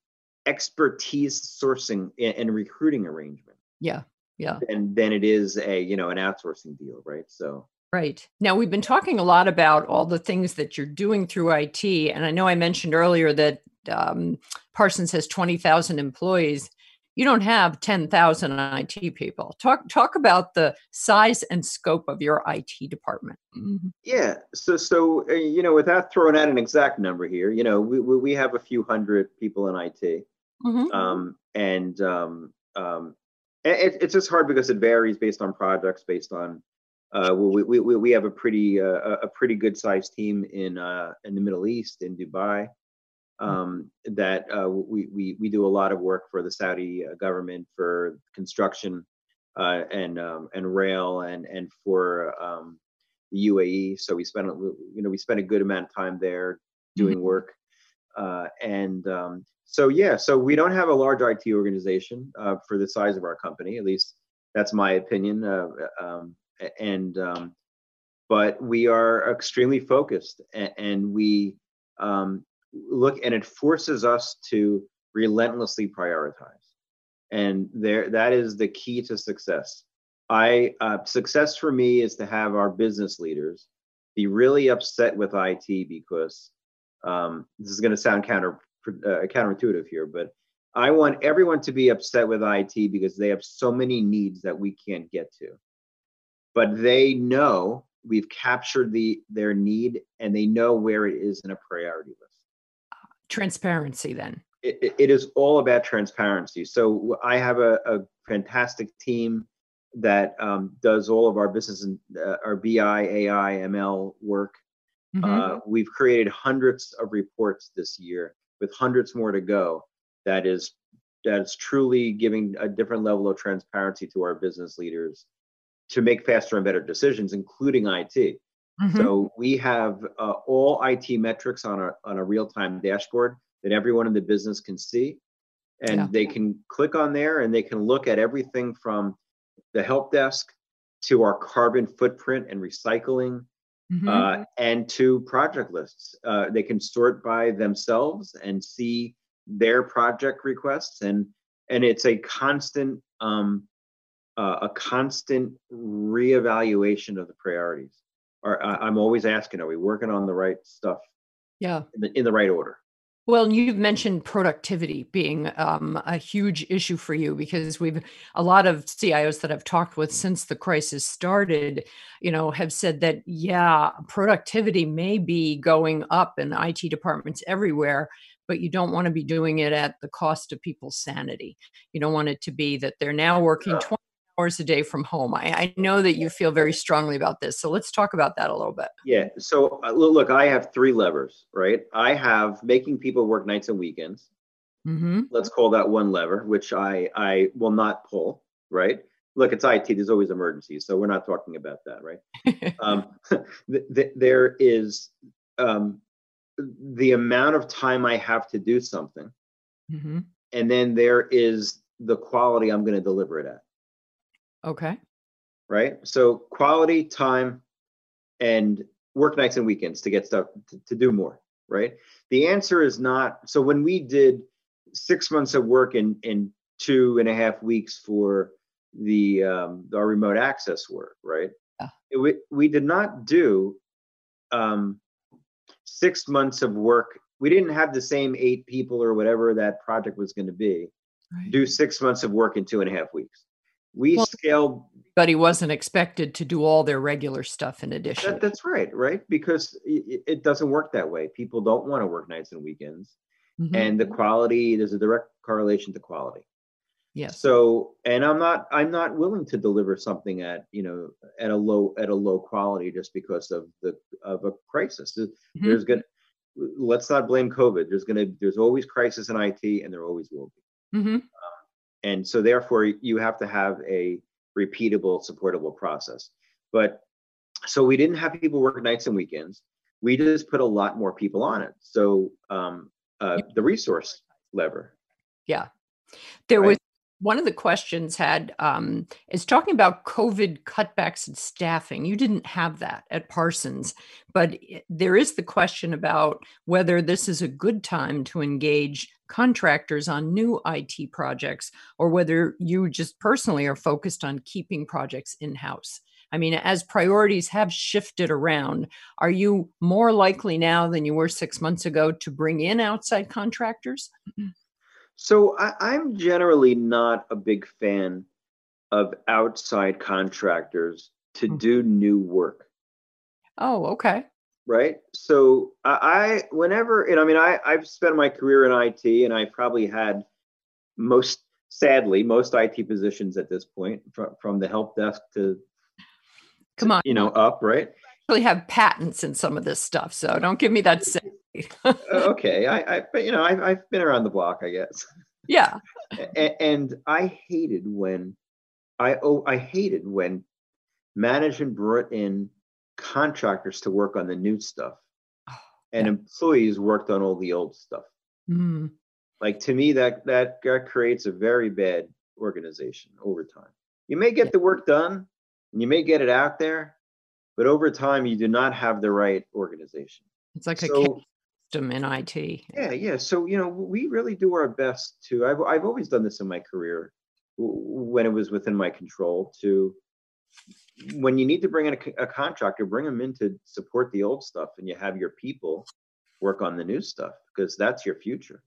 [SPEAKER 2] expertise sourcing and recruiting arrangement.
[SPEAKER 1] Yeah. yeah.
[SPEAKER 2] And then it is a you know an outsourcing deal, right? So
[SPEAKER 1] Right. Now, we've been talking a lot about all the things that you're doing through IT. And I know I mentioned earlier that um, Parsons has 20,000 employees. You don't have 10,000 IT people. Talk, talk about the size and scope of your IT department.
[SPEAKER 2] Mm-hmm. Yeah. So, so uh, you know, without throwing out an exact number here, you know, we, we have a few hundred people in IT. Mm-hmm. Um, and um, um, it, it's just hard because it varies based on projects, based on uh, we, we, we have a pretty uh, a pretty good sized team in uh, in the Middle East in Dubai. Um, that uh, we, we we do a lot of work for the Saudi uh, government for construction uh, and um, and rail and and for um, the UAE. So we spent you know we spent a good amount of time there doing mm-hmm. work and um, so yeah so we don't have a large IT organization for the size of our company at least that's my opinion. Um, and um, but we are extremely focused and, and we um, look and it forces us to relentlessly prioritize. And there that is the key to success. I uh, success for me is to have our business leaders be really upset with it because um, this is going to sound counter uh, counterintuitive here but i want everyone to be upset with it because they have so many needs that we can't get to. But they know we've captured the their need and they know where it is in a priority list
[SPEAKER 1] transparency then
[SPEAKER 2] it, it is all about transparency so i have a, a fantastic team that um, does all of our business and uh, our bi ai ml work mm-hmm. uh, we've created hundreds of reports this year with hundreds more to go that is that's truly giving a different level of transparency to our business leaders to make faster and better decisions, including IT. Mm-hmm. So we have uh, all IT metrics on a on a real time dashboard that everyone in the business can see, and yeah. they can click on there and they can look at everything from the help desk to our carbon footprint and recycling. Mm-hmm. Uh, and to project lists. Uh, they can sort by themselves and see their project requests, and and it's a constant um, uh, a constant reevaluation of the priorities. Are, I'm always asking, are we working on the right stuff?
[SPEAKER 1] Yeah.
[SPEAKER 2] In the, in the right order.
[SPEAKER 1] Well, you've mentioned productivity being um, a huge issue for you because we've a lot of CIOs that I've talked with since the crisis started, you know, have said that yeah, productivity may be going up in IT departments everywhere, but you don't want to be doing it at the cost of people's sanity. You don't want it to be that they're now working 20 hours a day from home. I, I, know that you feel very strongly about this. So let's talk about that a little bit.
[SPEAKER 2] Yeah. So uh, look, I have three levers, right? I have making people work nights and weekends. Mm-hmm. Let's call that one lever, which I I will not pull, right? Look, it's IT. There's always emergencies, so we're not talking about that, right? um, th- th- there is um, the amount of time I have to do something, mm-hmm. and then there is the quality I'm going to deliver it at.
[SPEAKER 1] Okay.
[SPEAKER 2] Right. So quality time and work nights and weekends to get stuff to, to do more. Right. The answer is not. So when we did six months of work in in two and a half weeks for the um, our remote access work, right? Yeah. It, we we did not do um, six months of work. We didn't have the same eight people or whatever that project was going to be. Right. Do six months of work in two and a half weeks we well, scaled
[SPEAKER 1] but he wasn't expected to do all their regular stuff in addition.
[SPEAKER 2] That, that's right right? Because it, it, doesn't work that way. People don't want to work nights and weekends. Mm-hmm. and the quality there's a direct correlation to quality.
[SPEAKER 1] Yes.
[SPEAKER 2] So and i'm not i'm not willing to deliver something at you know at a low at a low quality just because of the of a crisis. Mm-hmm. there's gonna let's not blame covid. There's gonna there's always crisis in it and there always will be. Mm-hmm and so therefore you have to have a repeatable supportable process. But so we didn't have people work nights and weekends. We just put a lot more people on it. So um, uh, the resource lever.
[SPEAKER 1] Yeah. There right? was one of the questions had um, is talking about covid cutbacks and staffing. You didn't have that at parsons but there is the question about whether this is a good time to engage contractors on new IT projects or whether you just personally are focused on keeping projects in house. I mean, as priorities have shifted around, are you more likely now than you were six months ago to bring in outside contractors?
[SPEAKER 2] So I, am generally not a big fan of outside contractors to mm-hmm. do new work.
[SPEAKER 1] Oh, okay.
[SPEAKER 2] Right. So I, I whenever, and I mean, I, I've spent my career in IT and I probably had most, sadly, most IT positions at this point from, from the help desk to,
[SPEAKER 1] come on,
[SPEAKER 2] you know, up, right?
[SPEAKER 1] Really have patents in some of this stuff. So don't give me that.
[SPEAKER 2] Okay. I, I, but you know, I've, I've been around the block, I guess.
[SPEAKER 1] Yeah.
[SPEAKER 2] and, and I hated when I, oh, I hated when management brought in contractors to work on the new stuff oh, and yeah. employees worked on all the old stuff mm. like to me that that creates a very bad organization over time you may get yeah. the work done and you may get it out there but over time you do not have the right organization
[SPEAKER 1] it's like so, a system in it
[SPEAKER 2] yeah yeah so you know we really do our best to i've, I've always done this in my career when it was within my control to when you need to bring in a, a, contractor, bring them in to support the old stuff, and you have your people work on the new stuff because that's your future.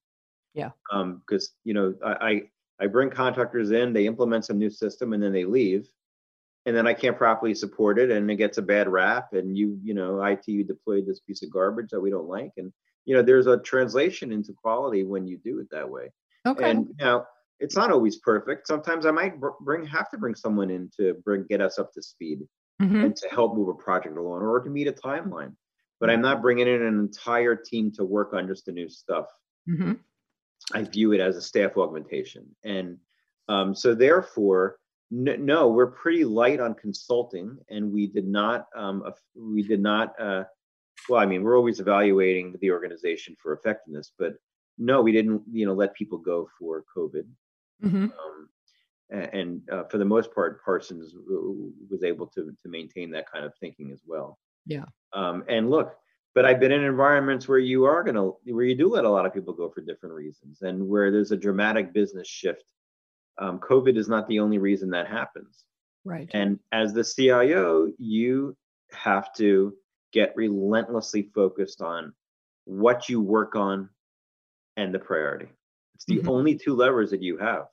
[SPEAKER 1] Yeah.
[SPEAKER 2] Um, because you know, I, I I bring contractors in, they implement some new system, and then they leave, and then I can't properly support it, and it gets a bad rap. And you, you know, IT you deployed this piece of garbage that we don't like, and you know, there's a translation into quality when you do it that way.
[SPEAKER 1] Okay.
[SPEAKER 2] And now it's not always perfect. Sometimes I might bring have to bring someone in to bring get us up to speed mm-hmm. and to help move a project along or to meet a timeline. But I'm not bringing in an entire team to work on just the new stuff. Mm-hmm. I view it as a staff augmentation, and um, so therefore, n- no, we're pretty light on consulting, and we did not um, we did not. Uh, well, I mean, we're always evaluating the organization for effectiveness, but no, we didn't, you know, let people go for COVID. Mm-hmm. Um, and uh, for the most part, Parsons was able to to maintain that kind of thinking as well.
[SPEAKER 1] Yeah.
[SPEAKER 2] Um, and look, but I've been in environments where you are gonna where you do let a lot of people go for different reasons, and where there's a dramatic business shift. Um, COVID is not the only reason that happens.
[SPEAKER 1] Right.
[SPEAKER 2] And as the CIO, you have to get relentlessly focused on what you work on and the priority. It's the mm-hmm. only two levers that you have,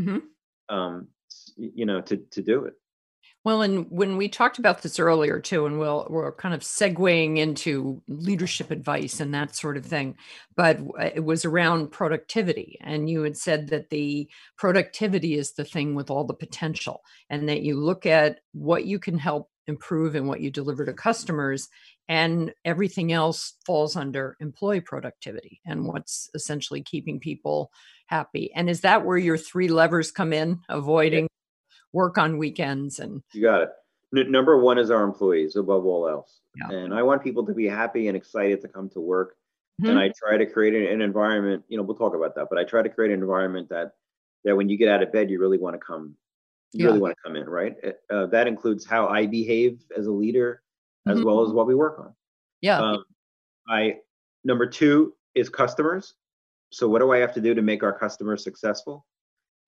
[SPEAKER 2] mm-hmm. um, you know, to to do it.
[SPEAKER 1] Well, and when we talked about this earlier too, and we'll we're kind of segueing into leadership advice and that sort of thing, but it was around productivity, and you had said that the productivity is the thing with all the potential, and that you look at what you can help improve and what you deliver to customers and everything else falls under employee productivity and what's essentially keeping people happy and is that where your three levers come in avoiding yeah. work on weekends and
[SPEAKER 2] you got it N- number one is our employees above all else yeah. and i want people to be happy and excited to come to work mm-hmm. and i try to create an, an environment you know we'll talk about that but i try to create an environment that that when you get out of bed you really want to come you yeah. really want to come in right uh, that includes how i behave as a leader as mm-hmm. well as what we work on.
[SPEAKER 1] Yeah. Um,
[SPEAKER 2] I number two is customers. So what do I have to do to make our customers successful?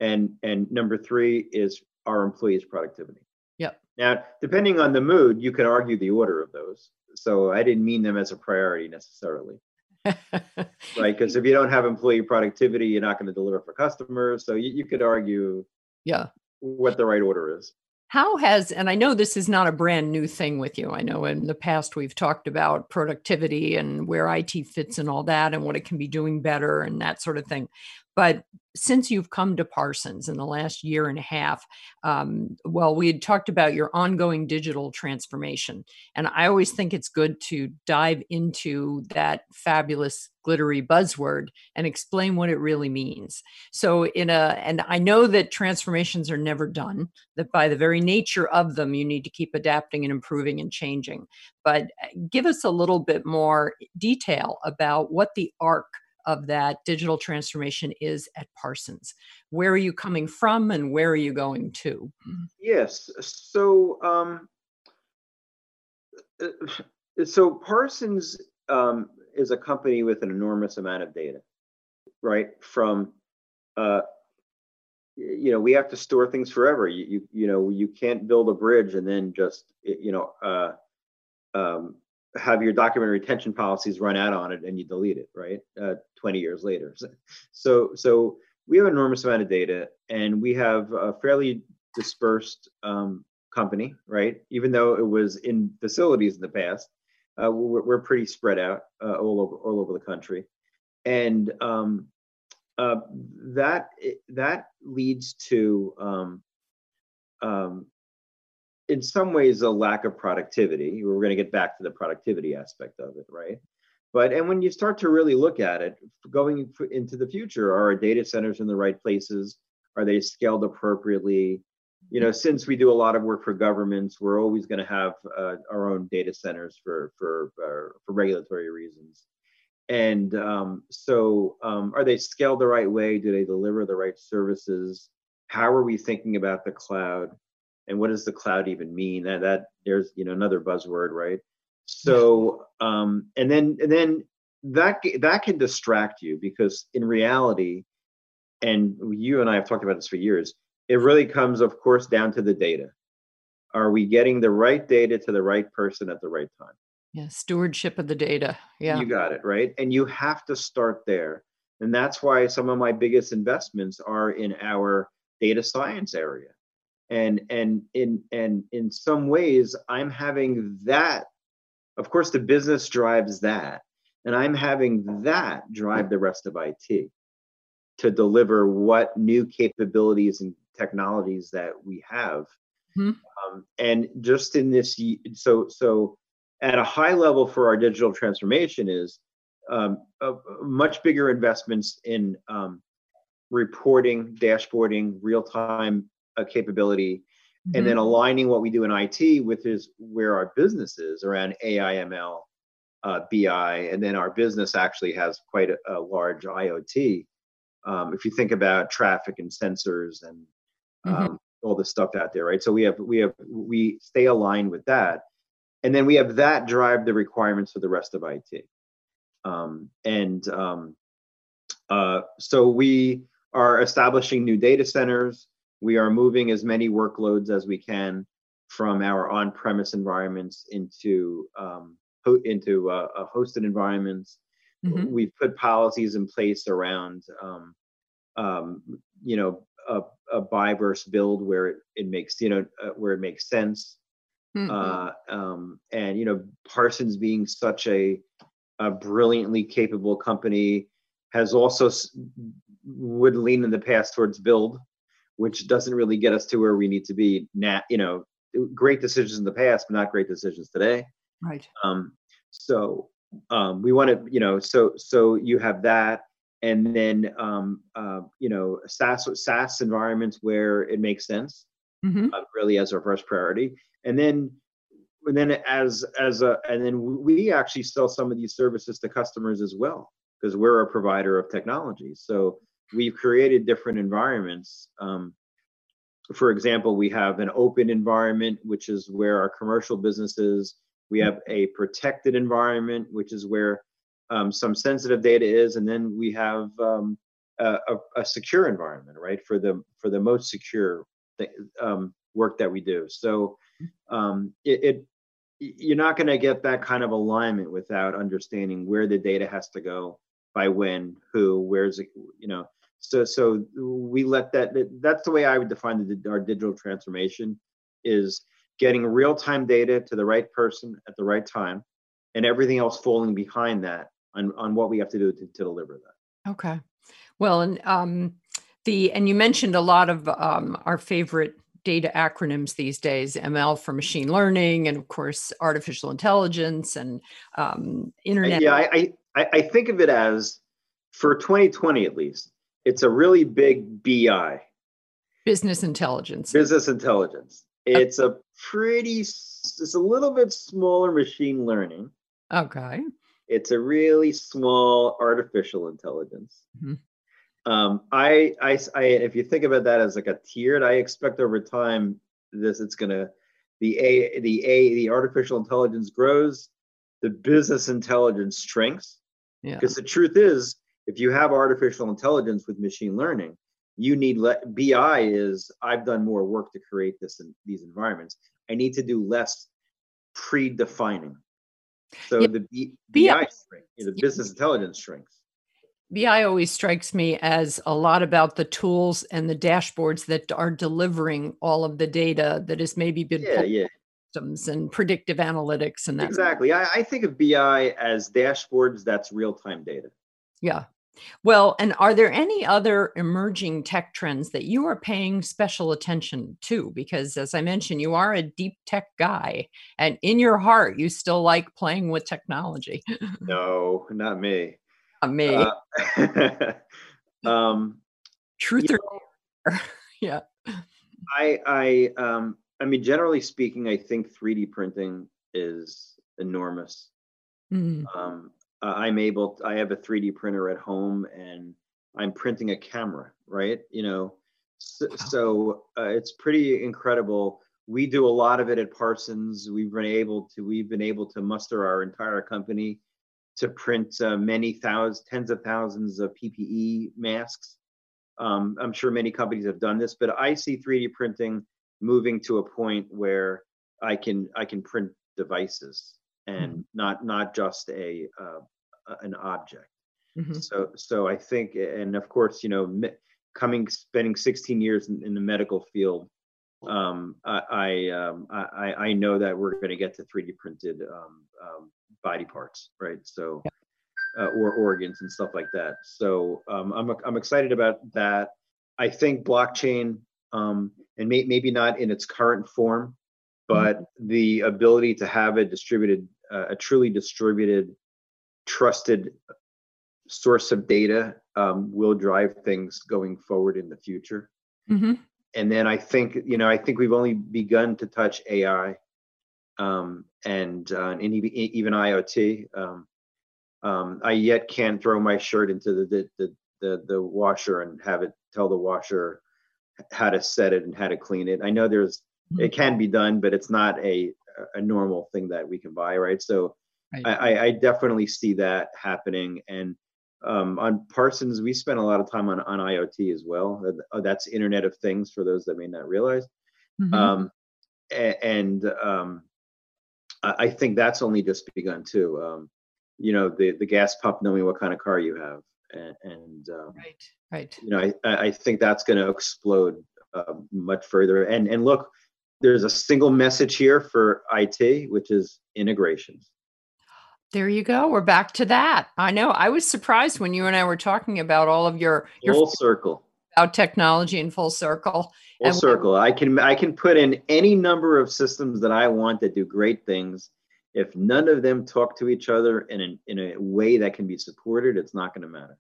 [SPEAKER 2] And and number three is our employees' productivity.
[SPEAKER 1] Yep.
[SPEAKER 2] Now, depending on the mood, you can argue the order of those. So I didn't mean them as a priority necessarily. right because if you don't have employee productivity you're not going to deliver for customers so you, you could argue
[SPEAKER 1] yeah
[SPEAKER 2] what the right order is
[SPEAKER 1] how has, and I know this is not a brand new thing with you. I know in the past we've talked about productivity and where IT fits and all that and what it can be doing better and that sort of thing. But since you've come to Parsons in the last year and a half, um, well, we had talked about your ongoing digital transformation. And I always think it's good to dive into that fabulous, glittery buzzword and explain what it really means. So, in a, and I know that transformations are never done, that by the very nature of them, you need to keep adapting and improving and changing. But uh, give us a little bit more detail about what the arc of that digital transformation is at Parsons. Where are you coming from and where are you going to?
[SPEAKER 2] Yes. So, um, uh, so Parsons um, is a company with an enormous amount of data. right? From uh, you know, we have to store things forever. You, you, you know, you can't build a bridge and then just, you know, uh, um, have your document retention policies run out on it and you delete it, right? Uh, 20 years later. So, so we have an enormous amount of data and we have a fairly dispersed um, company, right? Even though it was in facilities in the past, uh, we're, we're, pretty spread out uh, all over all over the country, and um, uh, that that leads to um, um, in some ways a lack of productivity. We're going to get back to the productivity aspect of it, right? But and when you start to really look at it, going into the future, are our data centers in the right places? Are they scaled appropriately? You know, since we do a lot of work for governments, we're always going to have uh, our own data centers for for uh, for regulatory reasons. And um, so, um, are they scaled the right way? Do they deliver the right services? How are we thinking about the cloud? And what does the cloud even mean? That that there's you know another buzzword, right? So, um, and then and then that that can distract you because in reality, and you and I have talked about this for years. It really comes, of course, down to the data. Are we getting the right data to the right person at the right time?
[SPEAKER 1] Yeah, stewardship of the data. Yeah.
[SPEAKER 2] You got it, right? And you have to start there. And that's why some of my biggest investments are in our data science area. And and in and in some ways I'm having that of course the business drives that and I'm having that drive the rest of IT to deliver what new capabilities and technologies that we have. Mm-hmm. Um, and just in this so so at a high level for our digital transformation is um, a, a much bigger investments in um, reporting, dashboarding, real-time uh, capability, mm-hmm. and then mm-hmm. aligning what we do in IT with is where our business is around AI, ML, uh, BI, and then our business actually has quite a, a large IoT. Um, if you think about traffic and sensors and mm-hmm. Um, all the stuff out there, right? So we have we have we stay aligned with that and then we have that drive the requirements for the rest of IT. Um, and um, uh, so we are establishing new data centers. We are moving as many workloads as we can from our on-premise environments into um, ho- into uh, hosted environments. Mm-hmm. We've put policies in place around, um, um, you know, a, a, buy versus build where it, it makes you know uh, where it makes sense. Mm-hmm. Uh, um, and you know, Parsons being such a, a brilliantly capable company has also would lean in the past towards build, which doesn't really get us to where we need to be. Now, you know, great decisions in the past, but not great decisions today.
[SPEAKER 1] Right.
[SPEAKER 2] Um, so um, we want to, you know, so so you have that, and then um, uh, you know, SaaS SaaS environments where it makes sense, mm-hmm. uh, really as our first priority, and then and then as as a and then we actually sell some of these services to customers as well because we're a provider of technology so we've created different environments. Um, for example we have an open environment which is where our commercial businesses we have a protected environment which is where um, some sensitive data is and then we have um, a, a, secure environment right for the for the most secure th- um, work that we do. So um, it, it you're not going to get that kind of alignment without understanding where the data has to go by when who where's it you know so so we let that that's the way i would define the, our digital transformation is getting real-time data to the right person at the right time and everything else falling behind that on, on what we have to do to, to deliver that.
[SPEAKER 1] Okay. Well and um the and you mentioned a lot of um, our favorite data acronyms these days ml for machine learning and of course artificial intelligence and um, internet.
[SPEAKER 2] yeah I, I i think of it as for 2020 at least it's a really big bi
[SPEAKER 1] business intelligence.
[SPEAKER 2] Business intelligence. It's a pretty it's a little bit smaller machine learning.
[SPEAKER 1] Okay.
[SPEAKER 2] It's a really small artificial intelligence. Mm-hmm. Um, I, I, I, if you think about that as like a tiered, I expect over time this it's gonna the a the a the artificial intelligence grows, the business intelligence shrinks. Yeah. Because the truth is, if you have artificial intelligence with machine learning, you need BI is I've done more work to create this in these environments. I need to do less predefining. So yeah. the B, BI, BI shrinks, the business intelligence shrinks.
[SPEAKER 1] BI always strikes me as a lot about the tools and the dashboards that are delivering all of the data that has maybe been
[SPEAKER 2] yeah, yeah.
[SPEAKER 1] systems and predictive analytics and that.
[SPEAKER 2] Exactly. I, I think of BI as dashboards that's real time data.
[SPEAKER 1] Yeah. Well, and are there any other emerging tech trends that you are paying special attention to? Because as I mentioned, you are a deep tech guy, and in your heart, you still like playing with technology.
[SPEAKER 2] no, not me.
[SPEAKER 1] Not me. Uh,
[SPEAKER 2] um,
[SPEAKER 1] Truth or know, yeah.
[SPEAKER 2] I I um I mean generally speaking, I think 3D printing is enormous. Mm-hmm. Um, uh, I'm able. To, I have a 3D printer at home, and I'm printing a camera. Right, you know, so, so uh, it's pretty incredible. We do a lot of it at Parsons. We've been able to. We've been able to muster our entire company to print uh, many thousands, tens of thousands of PPE masks. Um, I'm sure many companies have done this, but I see 3D printing moving to a point where I can I can print devices and mm-hmm. not not just a uh, an object. Mm-hmm. So so I think, and of course, you know, coming spending 16 years in, in the medical field, um, I I, um, I, I know that we're going to get to 3D printed um, um body parts, right? So, uh, or organs and stuff like that. So um, I'm I'm excited about that. I think blockchain, um, and may, maybe not in its current form, but mm-hmm. the ability to have a distributed, uh, a truly distributed, trusted source of data um, will drive things going forward in the future. Mm-hmm. And then I think, you know, I think we've only begun to touch AI um, and uh, and even IoT. Um, um, I yet can't throw my shirt into the, the the, the the washer and have it tell the washer how to set it and how to clean it. I know there's mm-hmm. it can be done, but it's not a a normal thing that we can buy, right? So right. I, I definitely see that happening. And um, on Parsons, we spend a lot of time on, on IoT as well. That's Internet of Things for those that may not realize. Mm-hmm. Um, and um, I think that's only just begun too. Um, you know, the the gas pump knowing what kind of car you have, and, and um,
[SPEAKER 1] right, right.
[SPEAKER 2] You know, I I think that's going to explode uh, much further. And and look, there's a single message here for IT, which is integrations.
[SPEAKER 1] There you go. We're back to that. I know. I was surprised when you and I were talking about all of your your
[SPEAKER 2] full circle
[SPEAKER 1] about technology in full circle.
[SPEAKER 2] Full and circle. I can I can put in any number of systems that I want that do great things. If none of them talk to each other in a, in a way that can be supported, it's not going to matter.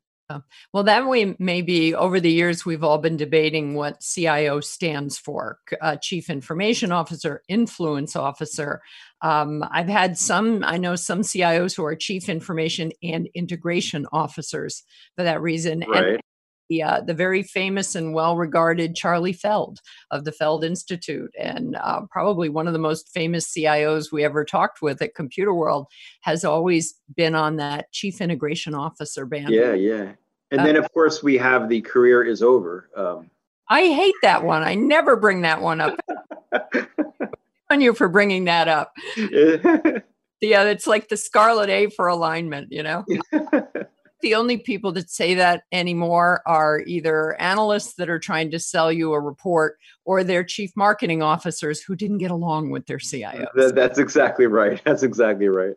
[SPEAKER 1] Well, that way, maybe over the years, we've all been debating what CIO stands for uh, Chief Information Officer, Influence Officer. Um, I've had some, I know some CIOs who are Chief Information and Integration Officers for that reason.
[SPEAKER 2] Right.
[SPEAKER 1] And the, uh, the very famous and well regarded Charlie Feld of the Feld Institute, and uh, probably one of the most famous CIOs we ever talked with at Computerworld, has always been on that chief integration officer band.
[SPEAKER 2] Yeah, yeah. And uh, then, of course, we have the career is over. Um,
[SPEAKER 1] I hate that one. I never bring that one up. on you for bringing that up. yeah, it's like the scarlet A for alignment, you know? the only people that say that anymore are either analysts that are trying to sell you a report or their chief marketing officers who didn't get along with their CIOs.
[SPEAKER 2] That's exactly right. That's exactly right.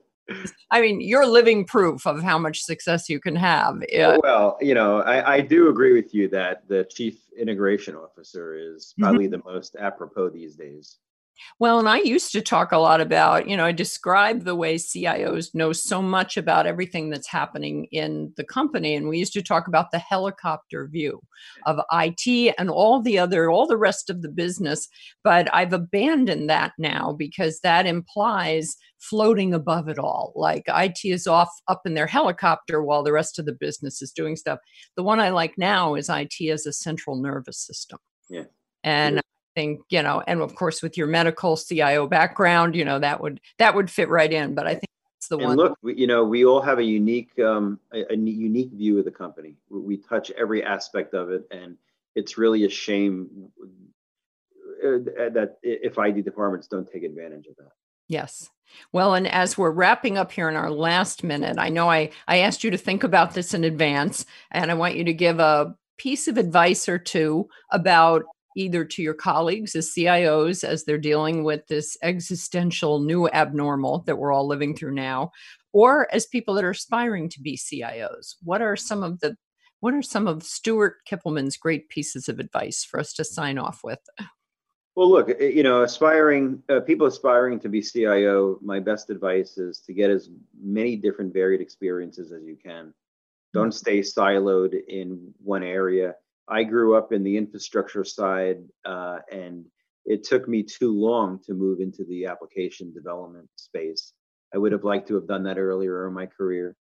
[SPEAKER 1] I mean, you're living proof of how much success you can have.
[SPEAKER 2] Well, you know, I, I do agree with you that the chief integration officer is mm-hmm. probably mm-hmm. the most apropos these days.
[SPEAKER 1] Well, and I used to talk a lot about, you know, I describe the way CIOs know so much about everything that's happening in the company. And we used to talk about the helicopter view of IT and all the other, all the rest of the business. But I've abandoned that now because that implies floating above it all. Like IT is off up in their helicopter while the rest of the business is doing stuff. The one I like now is IT as a central nervous system.
[SPEAKER 2] Yeah.
[SPEAKER 1] And think you know and of course with your medical cio background you know that would that would fit right in but i think that's the
[SPEAKER 2] and
[SPEAKER 1] one.
[SPEAKER 2] look, we, you know, we all have a unique, um, a, a unique view of the company. We, we touch every aspect of it, and it's really a shame uh, that if IT departments don't take advantage of that.
[SPEAKER 1] Yes. Well, and as we're wrapping up here in our last minute, I know I, I asked you to think about this in advance, and I want you to give a piece of advice or two about either to your colleagues as CIOs as they're dealing with this existential new abnormal that we're all living through now, or as people that are aspiring to be CIOs. What are some of the what are some of Stuart Kippelman's great pieces of advice for us to sign off with?
[SPEAKER 2] Well, look, eh, you know, aspiring uh, people aspiring to be CIO, my best advice is to get as many different varied experiences as you can. Don't stay siloed in one area. I grew up in the infrastructure side, uh, and it took me too long to move into the application development space. I would have liked to have done that earlier in my career.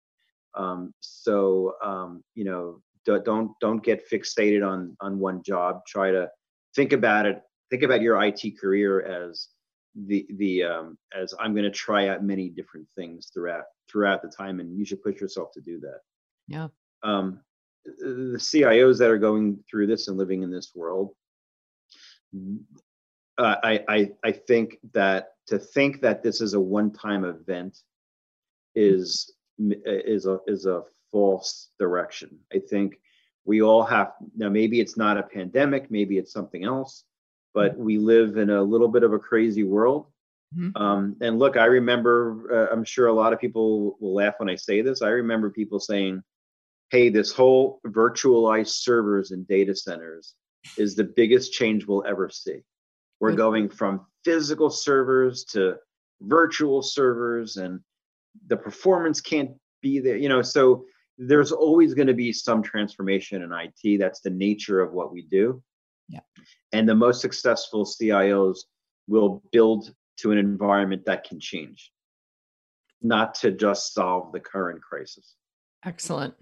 [SPEAKER 2] Um, so, um, you know, don't don't get fixated on on one job. Try to think about it think about your IT career as the the um, as I'm going to try out many different things throughout throughout the time, and you should push yourself to do that.
[SPEAKER 1] Yeah.
[SPEAKER 2] Um, the CIOs that are going through this and living in this world, uh, I, I I think that to think that this is a one-time event is is a is a false direction. I think we all have now. Maybe it's not a pandemic. Maybe it's something else but we live in a little bit of a crazy world. Mm-hmm. Um, and look, I remember, uh, I'm sure a lot of people will laugh when I say this. I remember people saying, hey, this whole virtualized servers and data centers is the biggest change we'll ever see. We're going from physical servers to virtual servers, and the performance can't be there. You know, so there's always going to be some transformation in IT. That's the nature of what we do.
[SPEAKER 1] Yeah.
[SPEAKER 2] And the most successful CIOs will build to an environment that can change, not to just solve the current crisis.
[SPEAKER 1] Excellent.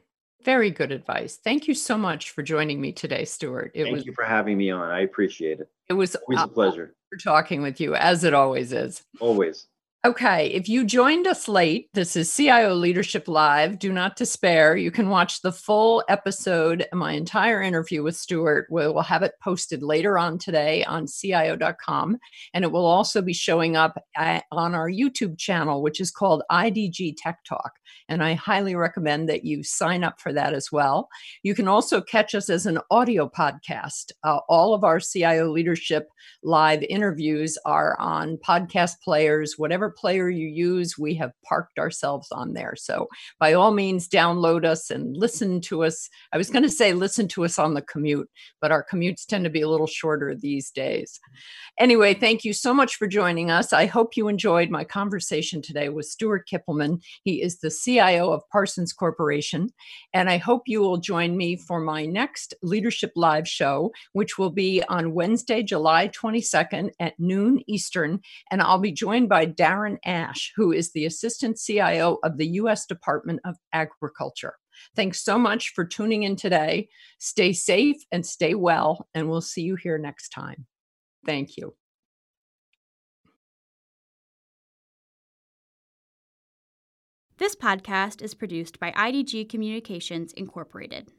[SPEAKER 1] Very good advice. Thank you so much for joining me today, Stuart.
[SPEAKER 2] It Thank was, you for having me on. I appreciate it.
[SPEAKER 1] It was
[SPEAKER 2] always a pleasure.
[SPEAKER 1] Talking with you, as it always is.
[SPEAKER 2] Always.
[SPEAKER 1] Okay, if you joined us late, this is CIO Leadership Live. Do not despair. You can watch the full episode, my entire interview with Stuart. We'll have it posted later on today on CIO.com. And it will also be showing up on our YouTube channel, which is called IDG Tech Talk. And I highly recommend that you sign up for that as well. You can also catch us as an audio podcast. Uh, all of our CIO Leadership Live interviews are on podcast players, whatever player you use, we have parked ourselves on there. So by all means, download us and listen to us. I was going to say listen to us on the commute, but our commutes tend to be a little shorter these days. Anyway, thank you so much for joining us. I hope you enjoyed my conversation today with Stuart Kippelman. He is the CIO of Parsons Corporation. And I hope you will join me for my next Leadership Live show, which will be on Wednesday, July 22nd at noon Eastern. And I'll be joined by Darren Ash, who is the Assistant CIO of the U.S. Department of Agriculture. Thanks so much for tuning in today. Stay safe and stay well, and we'll see you here next time. Thank you.
[SPEAKER 3] This podcast is produced by IDG Communications Incorporated.